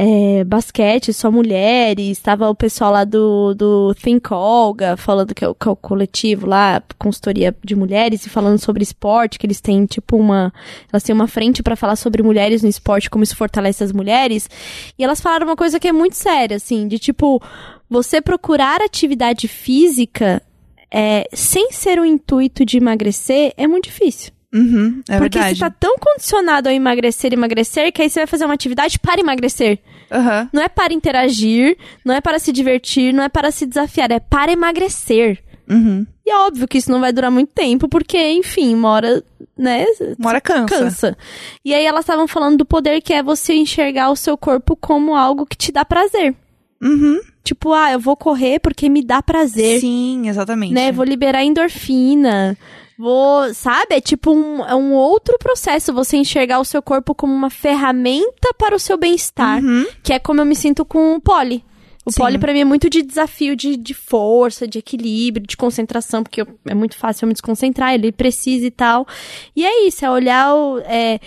é, basquete, só mulheres. Tava o pessoal lá do, do Think Olga, falando que é, o, que é o coletivo lá, consultoria de mulheres, e falando sobre esporte, que eles têm tipo uma. Elas têm uma frente pra falar sobre mulheres no esporte, como isso fortalece as mulheres. E elas falaram uma coisa que é muito séria, assim, de tipo, você procurar atividade física é, sem ser o intuito de emagrecer é muito difícil. Uhum. É porque verdade. você tá tão condicionado a emagrecer, emagrecer, que aí você vai fazer uma atividade para emagrecer. Aham. Não é para interagir, não é para se divertir, não é para se desafiar, é para emagrecer. Uhum. E é óbvio que isso não vai durar muito tempo, porque, enfim, uma hora, né, Uma hora cansa. cansa. E aí elas estavam falando do poder que é você enxergar o seu corpo como algo que te dá prazer. Uhum. tipo, ah, eu vou correr porque me dá prazer, Sim, exatamente. né? Vou liberar endorfina. Vou, sabe? É tipo um, é um outro processo você enxergar o seu corpo como uma ferramenta para o seu bem-estar, Uhum. que é como eu me sinto com o pole. O Sim. pole pra mim é muito de desafio, de, de força, de equilíbrio, de concentração, porque eu- é muito fácil eu me desconcentrar, ele precisa e tal. E é isso, é olhar, o, é,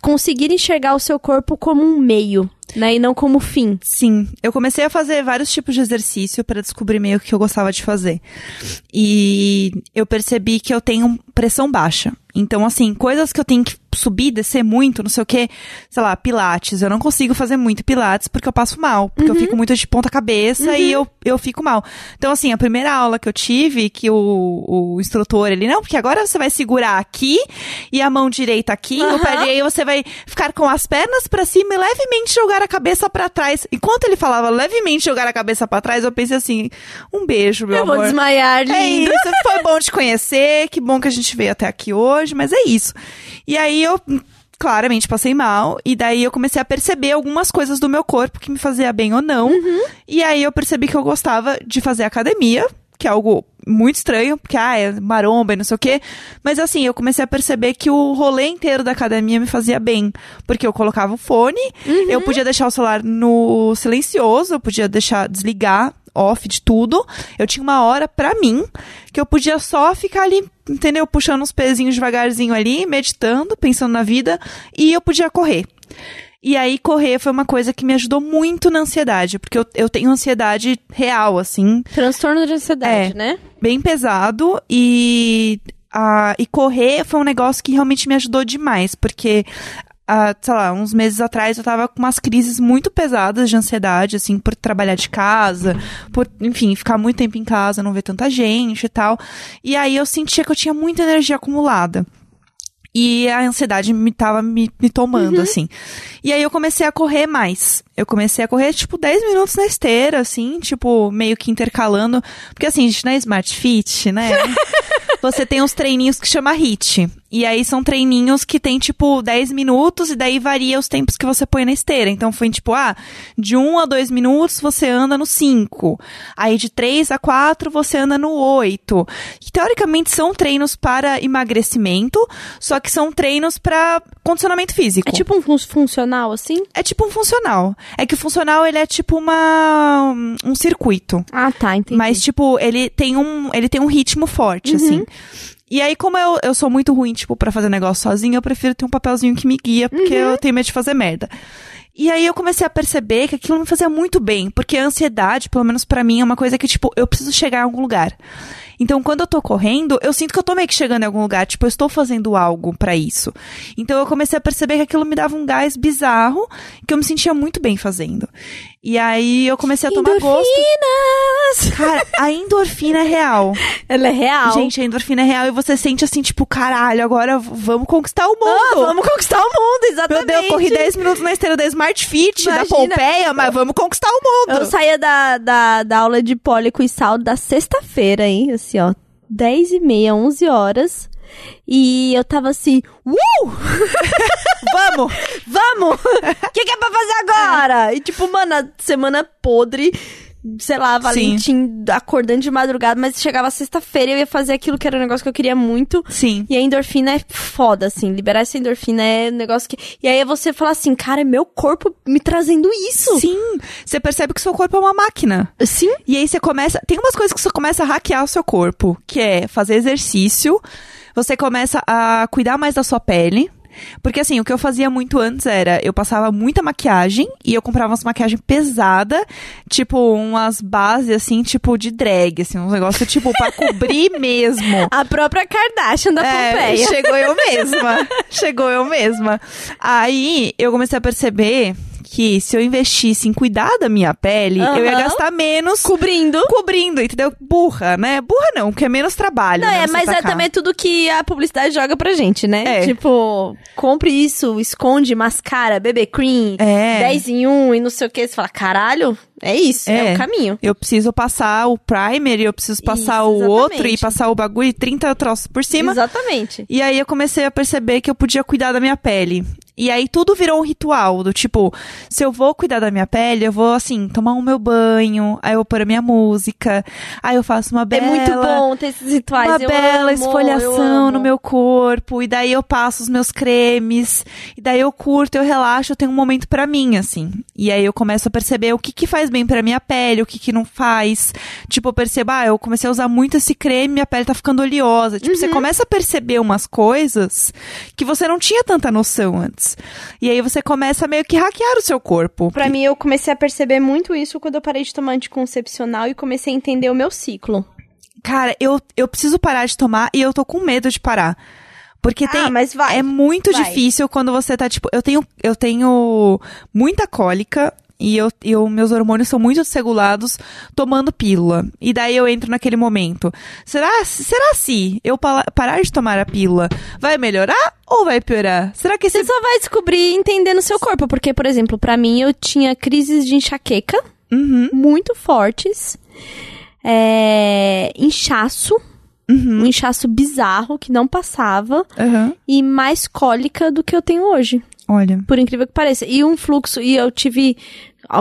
conseguir enxergar o seu corpo como um meio, né? E não como fim. Sim, eu comecei a fazer vários tipos de exercício para descobrir meio que eu gostava de fazer. E eu percebi que eu tenho pressão baixa. Então, assim, coisas que eu tenho que subir, descer muito, não sei o que, sei lá, pilates. Eu não consigo fazer muito pilates porque eu passo mal. Porque eu fico muito de ponta cabeça e eu, eu fico mal. Então, assim, a primeira aula que eu tive, que o, o instrutor, ele, não, porque agora você vai segurar aqui e a mão direita aqui, o pé Aham. direito, você vai ficar com as pernas pra cima e levemente jogar a cabeça pra trás. Enquanto ele falava levemente jogar a cabeça pra trás, eu pensei assim, um beijo, meu eu amor. vou desmaiar, É lindo. isso, foi bom te conhecer, que bom que a gente veio até aqui hoje, mas é isso. E aí eu claramente passei mal, e daí eu comecei a perceber algumas coisas do meu corpo que me fazia bem ou não. E aí eu percebi que eu gostava de fazer academia, que é algo muito estranho, porque ah, é maromba e não sei o quê. Mas assim, eu comecei a perceber que o rolê inteiro da academia me fazia bem. Porque eu colocava o fone, eu podia deixar o celular no silencioso, eu podia deixar desligar off de tudo. Eu tinha uma hora pra mim que eu podia só ficar ali, entendeu? Puxando uns pezinhos devagarzinho ali, meditando, pensando na vida, e eu podia correr. E aí, correr foi uma coisa que me ajudou muito na ansiedade, porque eu, eu tenho ansiedade real, assim, Transtorno de ansiedade, É. né? bem pesado e, ah, e correr foi um negócio que realmente me ajudou demais, porque, ah, sei lá, uns meses atrás eu tava com umas crises muito pesadas de ansiedade, assim, por trabalhar de casa, por, enfim, ficar muito tempo em casa, não ver tanta gente e tal. E aí eu sentia que eu tinha muita energia acumulada. E a ansiedade me tava me, me tomando, assim. E aí eu comecei a correr mais. Eu comecei a correr, tipo, 10 minutos na esteira, assim, tipo, meio que intercalando. Porque assim, a gente não é Smart Fit, né? Você tem uns treininhos que chama HIT. E aí são treininhos que tem, tipo, 10 minutos e daí varia os tempos que você põe na esteira. Então foi tipo, ah, de 1 a 2 minutos você anda no 5. Aí de 3 a 4 você anda no 8. Que teoricamente são treinos para emagrecimento, só que são treinos para condicionamento físico. É tipo um fun- funcional, assim? É tipo um funcional. É que o funcional, ele é tipo uma um, circuito. Ah, tá, entendi. Mas, tipo, ele tem um, ele tem um ritmo forte, assim. E aí, como eu, eu sou muito ruim, tipo, pra fazer negócio sozinha, eu prefiro ter um papelzinho que me guia, porque eu tenho medo de fazer merda. E aí eu comecei a perceber que aquilo me fazia muito bem, porque a ansiedade, pelo menos pra mim, é uma coisa que, tipo, eu preciso chegar em algum lugar. Então, quando eu tô correndo, eu sinto que eu tô meio que chegando em algum lugar, tipo, eu estou fazendo algo pra isso. Então, eu comecei a perceber que aquilo me dava um gás bizarro, que eu me sentia muito bem fazendo. E aí eu comecei a tomar gosto. Endorfinas! Cara, a endorfina é real. Ela é real. Gente, a endorfina é real e você sente assim, tipo, caralho, agora vamos conquistar o mundo. Ah, vamos conquistar o mundo, Meu exatamente. Deus, eu corri 10 minutos na esteira da Smart Fit, da Imagina. Pompeia, mas vamos conquistar o mundo. Eu saía da, da, da aula de pólico e sal da sexta-feira, hein? Assim, ó. 10 e meia, 11 horas. E eu tava assim, uh! Vamos! Vamos! O que, que é pra fazer agora? E tipo, mano, a semana podre. Sei lá, Valentim acordando de madrugada, mas chegava sexta-feira e eu ia fazer aquilo que era um negócio que eu queria muito. Sim. E a endorfina é foda, assim. Liberar essa endorfina é um negócio que. E aí você fala assim, cara, é meu corpo me trazendo isso. Sim. Você percebe que seu corpo é uma máquina. Sim. E aí você começa. Tem umas coisas que você começa a hackear o seu corpo, que é fazer exercício. Você começa a cuidar mais da sua pele. Porque assim, o que eu fazia muito antes era, eu passava muita maquiagem e eu comprava umas maquiagem pesada, tipo umas bases assim, tipo de drag, assim, um negócio tipo pra cobrir mesmo. A própria Kardashian da É, Pompeia. chegou eu mesma. chegou eu mesma. Aí eu comecei a perceber que se eu investisse em cuidar da minha pele, eu ia gastar menos Cobrindo. cobrindo, entendeu? Burra, né? Burra não, porque é menos trabalho. Não, né, é, mas é tacar. também tudo que a publicidade joga pra gente, né? É. Tipo, compre isso, esconde, mascara, BB cream, É. 10 em 1 e não sei o que. Você fala, caralho, é isso, é, É. o caminho. Eu preciso passar o primer, eu preciso passar Isso, o outro e passar o bagulho e 30 troços por cima. Exatamente. E aí eu comecei a perceber que eu podia cuidar da minha pele. E aí tudo virou um ritual, do tipo, se eu vou cuidar da minha pele, eu vou, assim, tomar o meu banho, aí eu vou pôr a minha música, aí eu faço uma bela... É muito bom ter esses rituais. Uma eu bela amo, esfoliação no meu corpo, e daí eu passo os meus cremes, e daí eu curto, eu relaxo, eu tenho um momento pra mim, assim. E aí eu começo a perceber o que que faz bem pra minha pele, o que que não faz. Tipo, eu percebo, ah, eu comecei a usar muito esse creme, minha pele tá ficando oleosa. Tipo, você começa a perceber umas coisas que você não tinha tanta noção antes. E aí você começa a meio que hackear o seu corpo. Pra mim, eu comecei a perceber muito isso quando eu parei de tomar anticoncepcional e comecei a entender o meu ciclo. Cara, eu, eu preciso parar de tomar e eu tô com medo de parar. Porque tem, ah, mas vai. é muito vai. difícil quando você tá, tipo, eu tenho, eu tenho muita cólica e eu, eu, meus hormônios são muito desregulados tomando pílula. E daí eu entro naquele momento. Será, será se eu pa- parar de tomar a pílula vai melhorar ou vai piorar? Será que esse... Você só vai descobrir entendendo o seu corpo. Porque, por exemplo, pra mim, eu tinha crises de enxaqueca Uhum, muito fortes. É, inchaço. uhum, Um inchaço bizarro que não passava. aham. E mais cólica do que eu tenho hoje. Olha. Por incrível que pareça. E um fluxo. E eu tive.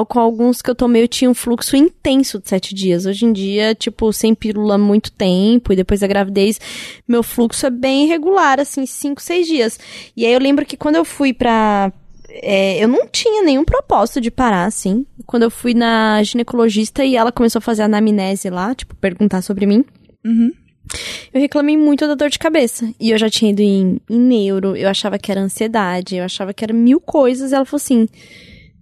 Com alguns que eu tomei, eu tinha um fluxo intenso de sete dias. Hoje em dia, tipo, sem pílula muito tempo, e depois da gravidez, meu fluxo é bem irregular, assim, cinco, seis dias. E aí eu lembro que quando eu fui pra. é, eu não tinha nenhum propósito de parar, assim. Quando eu fui na ginecologista e ela começou a fazer anamnese lá, tipo, perguntar sobre mim. Uhum. Eu reclamei muito da dor de cabeça. E eu já tinha ido em, em neuro, eu achava que era ansiedade, eu achava que era mil coisas. E ela falou assim: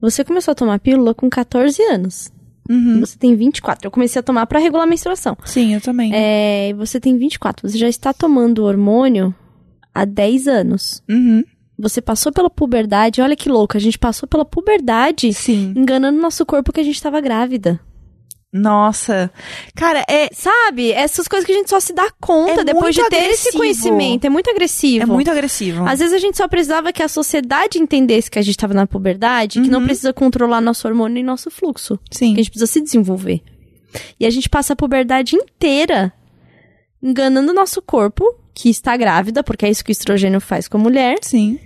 Você começou a tomar pílula com 14 anos. Uhum. Você tem 24. Eu comecei a tomar pra regular a menstruação. Sim, eu também. É, você tem 24. Você já está tomando hormônio há 10 anos. Uhum. Você passou pela puberdade. Olha que louco, a gente passou pela puberdade Sim. enganando nosso corpo que a gente tava grávida. Nossa. Cara, é, Sabe? Essas coisas que a gente só se dá conta É depois de ter esse agressivo. conhecimento. É muito agressivo. é muito agressivo. Às vezes a gente só precisava que a sociedade entendesse que a gente tava na puberdade, que não Uhum. precisa controlar nosso hormônio e nosso fluxo. Sim. Que a gente precisa se desenvolver. E a gente passa a puberdade inteira enganando o nosso corpo, que está grávida, porque é isso que o estrogênio faz com a mulher, Sim.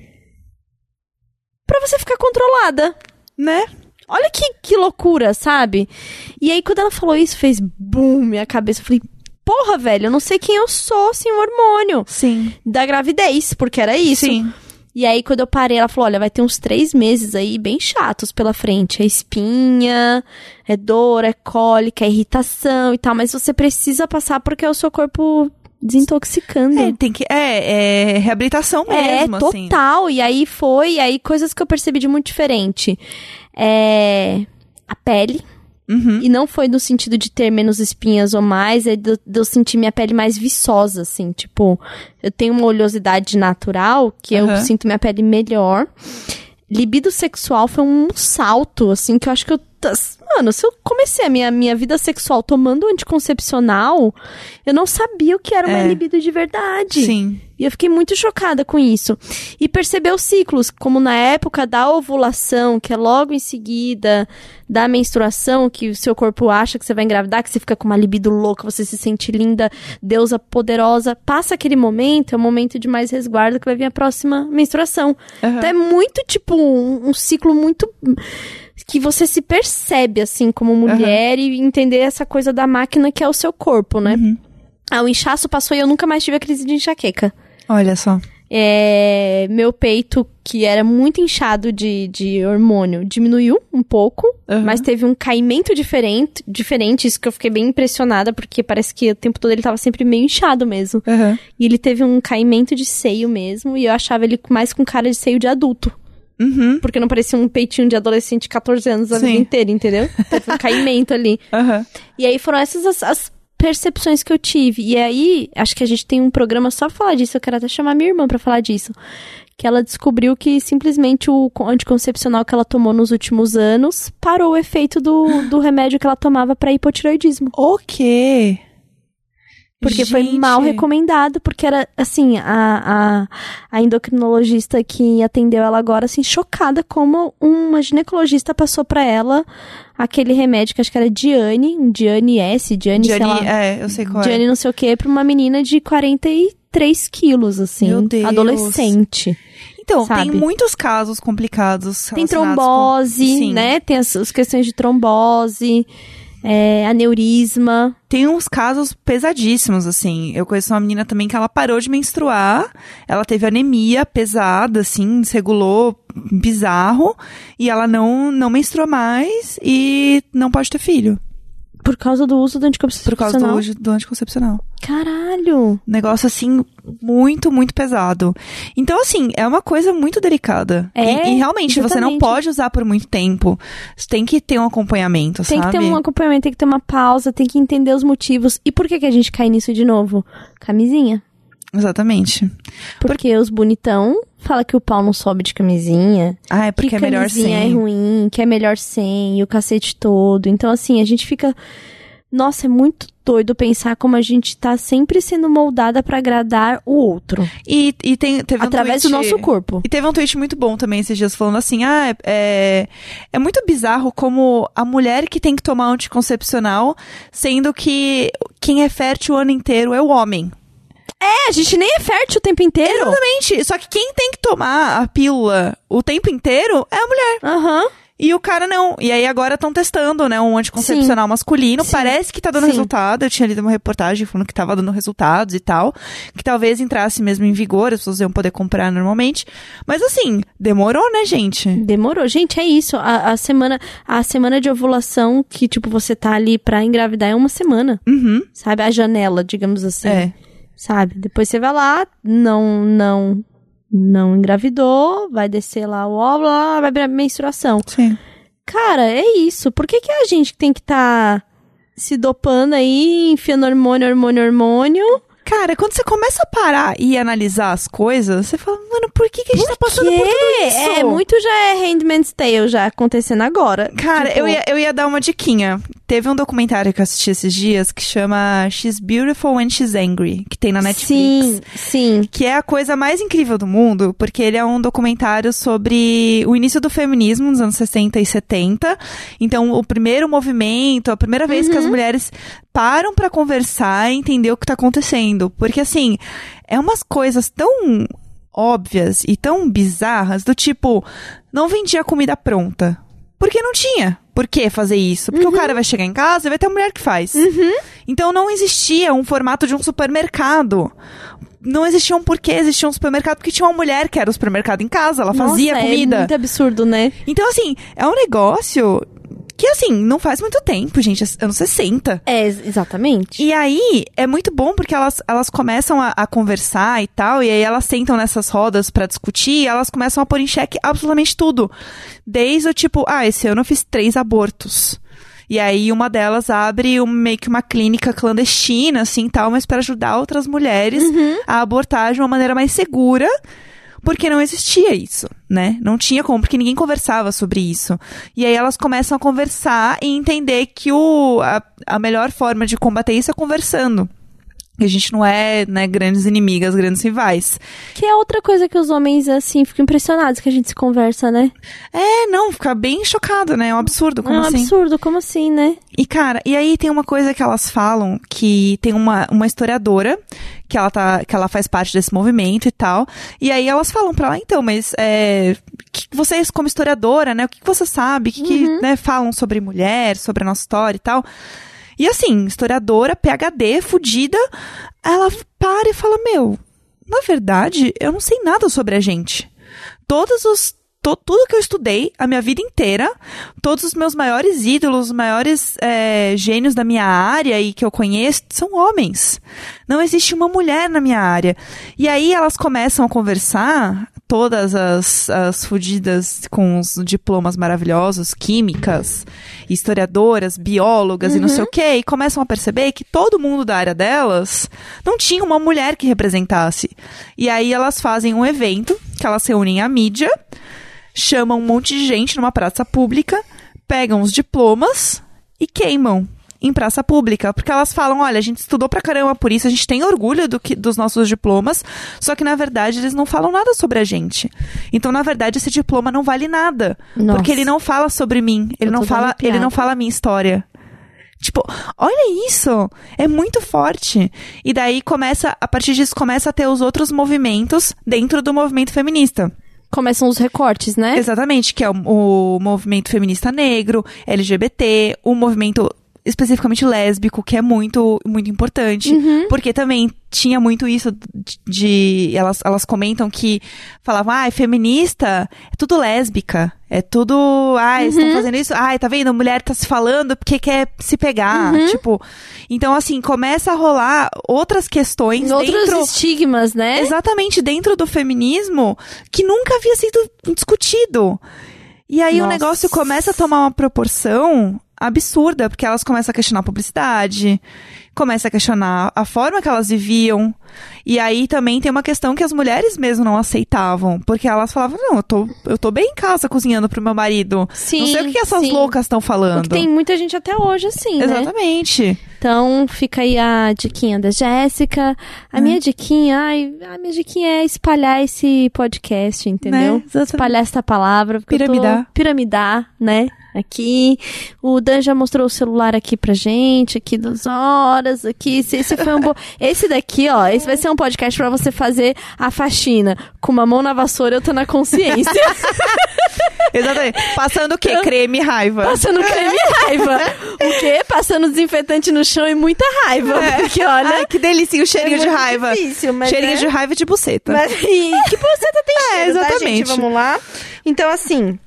pra você ficar controlada. Né? Olha que, que loucura, sabe? E aí, quando ela falou isso, fez boom, minha cabeça. Eu falei, porra, velho, eu não sei quem eu sou sem o hormônio. Sim. Da gravidez, porque era isso. Sim. E aí, quando eu parei, ela falou: olha, vai ter uns três meses aí bem chatos pela frente. É espinha, é dor, é cólica, é irritação e tal. Mas você precisa passar porque é o seu corpo desintoxicando. É, tem que. É, é reabilitação É, mesmo, assim. total. E aí foi, e aí coisas que eu percebi de muito diferente. É. A pele. Uhum. E não foi no sentido de ter menos espinhas ou mais, é de, de eu sentir minha pele mais viçosa, assim. Tipo, eu tenho uma oleosidade natural que eu Aham. sinto minha pele melhor. Libido sexual foi um salto, assim, que eu acho que eu. Mano, se eu comecei a minha, minha vida sexual tomando anticoncepcional, eu não sabia o que era uma É. libido de verdade. Sim. E eu fiquei muito chocada com isso. E perceber os ciclos, como na época da ovulação, que é logo em seguida da menstruação, que o seu corpo acha que você vai engravidar, que você fica com uma libido louca, você se sente linda, deusa poderosa. Passa aquele momento, é o momento de mais resguardo que vai vir a próxima menstruação. Aham. Então é muito, tipo, um, um ciclo muito. Que você se percebe, assim, como mulher e entender essa coisa da máquina que é o seu corpo, né? Uhum. Ah, o inchaço passou e eu nunca mais tive a crise de enxaqueca. Olha só. É, meu peito, que era muito inchado de, de hormônio, diminuiu um pouco, Aham. mas teve um caimento diferente, diferente, isso que eu fiquei bem impressionada, porque parece que o tempo todo ele tava sempre meio inchado mesmo. Aham. E ele teve um caimento de seio mesmo, e eu achava ele mais com cara de seio de adulto. Uhum. Porque não parecia um peitinho de adolescente de 14 anos a Sim. vida inteira, entendeu? Teve um caimento ali. Aham. E aí foram essas as, as percepções que eu tive. E aí, acho que a gente tem um programa só pra falar disso. Eu quero até chamar minha irmã pra falar disso. Que ela descobriu que simplesmente o co- anticoncepcional que ela tomou nos últimos anos parou o efeito do, do remédio que ela tomava pra hipotiroidismo. O quê? Porque foi Gente. mal recomendado, porque era, assim, a, a, a endocrinologista que atendeu ela agora, assim, chocada como uma ginecologista passou pra ela aquele remédio que acho que era Diane, um Diane S, Diane, sei lá. Diane, é, eu sei qual Diane é. não sei o que, pra uma menina de 43 quilos, assim. Meu Deus. Adolescente. Então, Sabe? tem muitos casos complicados. Tem trombose, com- né? Tem as, as questões de trombose, é, aneurisma. Tem uns casos pesadíssimos, assim. Eu conheço uma menina também que ela parou de menstruar, ela teve anemia pesada, assim, desregulou bizarro, e ela não, não menstruou mais e não pode ter filho. Por causa do uso do anticoncepcional. Por causa do, uso do anticoncepcional. Caralho! Negócio, assim, muito, muito pesado. Então, assim, é uma coisa muito delicada. É, e, e realmente, você não exatamente. pode usar por muito tempo. Tem que ter um acompanhamento, Tem sabe? que ter um acompanhamento, tem que ter uma pausa, tem que entender os motivos. E por que, que a gente cai nisso de novo? Camisinha. Exatamente. Porque os bonitão fala que o pau não sobe de camisinha. Ah, é porque que é melhor camisinha sem. é ruim, que é melhor sem, e o cacete todo. Então, assim, a gente fica. Nossa, é muito doido pensar como a gente tá sempre sendo moldada pra agradar o outro. E, e tem, teve um através tweet- do nosso corpo. E teve um tweet muito bom também esses dias falando assim: ah, é, é, é muito bizarro como a mulher que tem que tomar um anticoncepcional, sendo que quem é fértil o ano inteiro é o homem. É, a gente nem é fértil o tempo inteiro. Exatamente. Só que quem tem que tomar a pílula o tempo inteiro é a mulher. Aham. E o cara não. E aí agora estão testando, né, um anticoncepcional masculino. Sim. Parece que tá dando Sim. resultado. Eu tinha lido uma reportagem falando que tava dando resultados e tal. Que talvez entrasse mesmo em vigor, as pessoas iam poder comprar normalmente. Mas assim, demorou, né, gente? Demorou. Gente, é isso. A, a semana a semana de ovulação que, tipo, você tá ali pra engravidar é uma semana. Uhum. Sabe? A janela, digamos assim. É. Sabe? Depois você vai lá, não, não, não engravidou, vai descer lá o óvulo, vai virar menstruação. Sim. Cara, é isso. Por que, que a gente tem que estar se dopando aí, enfiando hormônio, hormônio, hormônio? Cara, quando você começa a parar e analisar as coisas, você fala, mano, por que, que a gente tá passando por tudo Que? isso? É, muito já é Handmaid's Tale já acontecendo agora. Cara, Tipo, eu, ia, eu ia dar uma diquinha. Teve um documentário que eu assisti esses dias que chama She's Beautiful When She's Angry, que tem na Netflix. Sim, sim. Que é a coisa mais incrível do mundo, porque ele é um documentário sobre o início do feminismo nos anos 60 e 70. Então, o primeiro movimento, a primeira vez que as mulheres param pra conversar e entender o que tá acontecendo. Porque, assim, é umas coisas tão óbvias e tão bizarras, do tipo, não vendia comida pronta. Porque não tinha. Por que fazer isso? Porque o cara vai chegar em casa e vai ter a mulher que faz. Então não existia um formato de um supermercado. Não existia um porquê existia um supermercado, porque tinha uma mulher que era o supermercado em casa, ela fazia Nossa, comida. É muito absurdo, né? Então, assim, é um negócio que, assim, não faz muito tempo, gente, anos 60. É, ex- exatamente. E aí, é muito bom porque elas, elas começam a, a conversar e tal, e aí elas sentam nessas rodas pra discutir e elas começam a pôr em xeque absolutamente tudo. Desde o tipo, ah, esse ano eu fiz três abortos. E aí uma delas abre um- meio que uma clínica clandestina, assim, tal, mas pra ajudar outras mulheres a abortar de uma maneira mais segura. Porque não existia isso, né? Não tinha como, porque ninguém conversava sobre isso. E aí elas começam a conversar e entender que o, a, a melhor forma de combater isso é conversando. E a gente não é, né, grandes inimigas, grandes rivais. Que é outra coisa que os homens, assim, ficam impressionados que a gente se conversa, né? É, não, fica bem chocado, né? É um absurdo, como é um assim? absurdo, como assim, né? E, cara, e aí tem uma coisa que elas falam, que tem uma, uma historiadora, que ela, tá, que ela faz parte desse movimento e tal, e aí elas falam pra ela, então, mas é, que vocês, como historiadora, né, o que, que você sabe, o que, que né, falam sobre mulher, sobre a nossa história e tal. E assim, historiadora, PhD, fudida, ela para e fala, meu, na verdade, eu não sei nada sobre a gente. Todos os. To- tudo que eu estudei a minha vida inteira, todos os meus maiores ídolos, os maiores é, gênios da minha área e que eu conheço, são homens. Não existe uma mulher na minha área. E aí elas começam a conversar, todas as, as fudidas com os diplomas maravilhosos, químicas, historiadoras, biólogas e não sei o quê, e começam a perceber que todo mundo da área delas não tinha uma mulher que representasse. E aí elas fazem um evento, que elas reúnem a mídia, chamam um monte de gente numa praça pública, pegam os diplomas e queimam em praça pública, porque elas falam, olha, a gente estudou pra caramba por isso, a gente tem orgulho do que, dos nossos diplomas, só que na verdade eles não falam nada sobre a gente. Então, na verdade, esse diploma não vale nada, Nossa. porque ele não fala sobre mim, ele Eu não fala, ele não fala a minha história. Tipo, olha isso! É muito forte. E daí começa, a partir disso, começa a ter os outros movimentos dentro do movimento feminista. Começam os recortes, né? Exatamente, que é o, o movimento feminista negro, LGBT, o movimento especificamente lésbico, que é muito, muito importante. Uhum. Porque também tinha muito isso de. de- elas, elas comentam que falavam, ah, é feminista, é tudo lésbica. É tudo. Ah, eles Uhum. estão fazendo isso. Ai, tá vendo? A mulher tá se falando porque quer se pegar. Uhum. Tipo. Então, assim, começa a rolar outras questões Outros dentro. estigmas, né? Exatamente, dentro do feminismo que nunca havia sido discutido. E aí o Nossa. negócio começa a tomar uma proporção absurda, porque elas começam a questionar a publicidade, começa a questionar a forma que elas viviam. E aí também tem uma questão que as mulheres mesmo não aceitavam, porque elas falavam: "Não, eu tô, eu tô bem em casa cozinhando pro meu marido. Sim, não sei o que essas sim. loucas estão falando". que tem muita gente até hoje, assim, né? Exatamente. Então, fica aí a diquinha da Jéssica. A Hum. minha diquinha, ai, a minha diquinha é espalhar esse podcast, entendeu? Né? Espalhar essa palavra. porque Piramidar. Piramidar, né? Aqui. O Dan já mostrou o celular aqui pra gente, aqui duas horas, aqui. Esse, esse foi um bom. Esse daqui, ó, esse vai ser um podcast pra você fazer a faxina. Com uma mão na vassoura e outra na consciência. Exatamente. Passando o quê? Creme e raiva. Passando creme e raiva. O quê? Passando desinfetante no chão e muita raiva. Porque, olha. Ai, que delícia, o cheirinho é de raiva. Difícil, mas Cheirinho é- de raiva de buceta. Mas, e que buceta tem É, cheiro, tá, exatamente. gente? Vamos lá? Então, assim...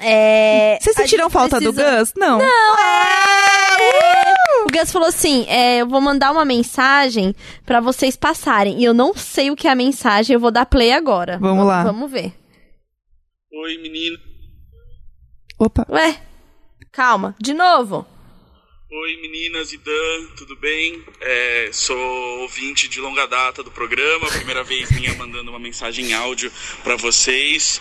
É... Vocês sentiram falta do precisa- Gus? Não. Não, é... O Gus falou assim, é, eu vou mandar uma mensagem pra vocês passarem. E eu não sei o que é a mensagem, eu vou dar play agora. Vamos lá. Vamos ver. Oi, menino. Opa. Ué, calma, de novo. Oi, meninas e Dan, tudo bem? É, sou ouvinte de longa data do programa, primeira vez minha mandando uma mensagem em áudio pra vocês.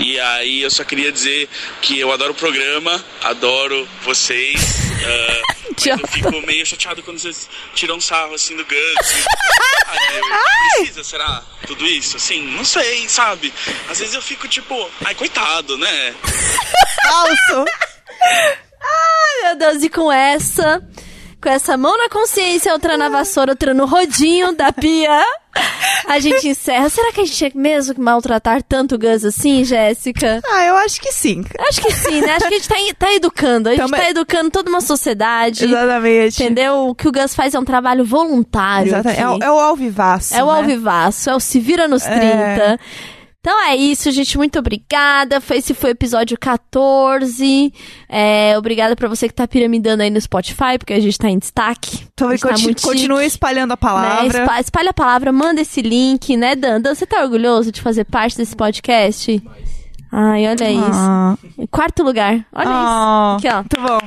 E aí eu só queria dizer que eu adoro o programa, adoro vocês. ah, mas eu fico meio chateado quando vocês tiram sarro assim do. Ai, meu, precisa, será? Tudo isso? Assim, não sei, sabe? Às vezes eu fico tipo, ai, coitado, né? Falso. Meu Deus, e com essa, com essa mão na consciência, outra na vassoura, outra no rodinho da pia, a gente encerra. Será que a gente tinha mesmo que maltratar tanto o Gus assim, Jéssica? Ah, eu acho que sim. Acho que sim, né? Acho que a gente tá, tá educando. A gente Também. tá educando toda uma sociedade. Exatamente. Entendeu? O que o Gus faz é um trabalho voluntário. Exatamente. É, o- é o alvivaço. É o né? Alvivaço, é o Se Vira nos 30. É. Então é isso, gente. Muito obrigada. Esse foi o episódio 14. É, obrigada pra você que tá piramidando aí no Spotify, porque a gente tá em destaque. Então, a gente tá muito continue chique, espalhando a né? palavra. Espa- Espalha a palavra, manda esse link, né, Dan? Dan, você tá orgulhoso de fazer parte desse podcast? Ai, olha isso. Ah. Quarto lugar. Olha Ah, isso. Aqui, ó. Muito bom.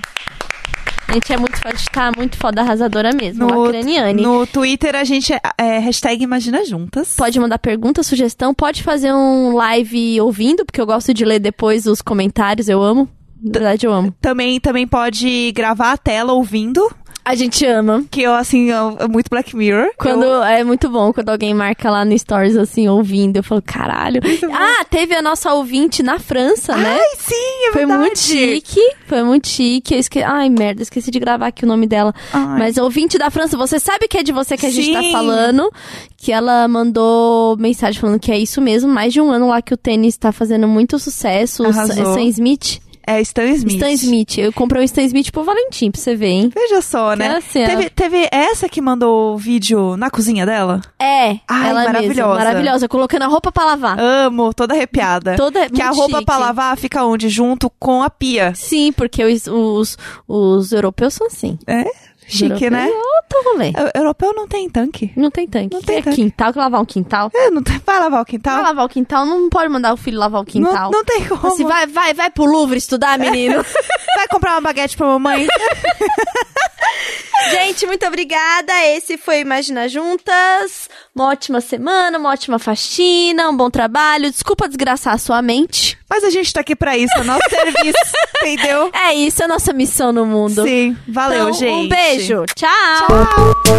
A gente é muito, a gente tá muito foda arrasadora mesmo. No, Lacraniane. no Twitter a gente é, é hashtag Imagina Juntas. Pode mandar pergunta, sugestão, pode fazer um live ouvindo, porque eu gosto de ler depois os comentários, eu amo. Na verdade, eu amo. Também, também pode gravar a tela ouvindo, A gente ama. que eu, assim, eu- é muito Black Mirror. Quando Eu- é muito bom quando alguém marca lá no Stories assim, ouvindo. Eu falo, caralho. Ah, teve a nossa ouvinte na França, né? Ai, sim, é Foi verdade. muito chique. Foi muito chique. Eu esque... Ai, merda, esqueci de gravar aqui o nome dela. Ai. Mas ouvinte da França, você sabe que é de você que a gente tá falando. Que ela mandou mensagem falando que é isso mesmo. Mais de um ano lá que o tênis tá fazendo muito sucesso. Arrasou. Sa- Sam Smith. É Stan Smith. Stan Smith. Eu comprei um Stan Smith pro Valentim, pra você ver, hein? Veja só, né? Assim, teve, ela- teve essa que mandou o vídeo na cozinha dela? É, Ai, ela mesma. maravilhosa. Maravilhosa. Colocando a roupa pra lavar. Amo, toda arrepiada. Toda que a roupa chique. pra lavar fica onde? Junto com a pia. Sim, porque os, os, os europeus são assim. É? Chique, Europeu né? É outro rolê. Eu- Europeu não tem tanque. Não tem tanque. Não tem é tanque. quintal, que lavar um quintal. É, não tem... Vai lavar o Vai quintal? lavar o quintal, não pode mandar o filho lavar o quintal. Não, não tem como. Assim, vai, vai, vai pro Louvre estudar, menino. Vai comprar uma baguete pra mamãe? Gente, muito obrigada. Esse foi o Imagina Juntas. Uma ótima semana, uma ótima faxina, um bom trabalho. Desculpa desgraçar a sua mente. Mas a gente tá aqui pra isso, é nosso serviço, entendeu? É isso, é a nossa missão no mundo. Sim, valeu, então, gente. Um beijo. Tchau. Tchau.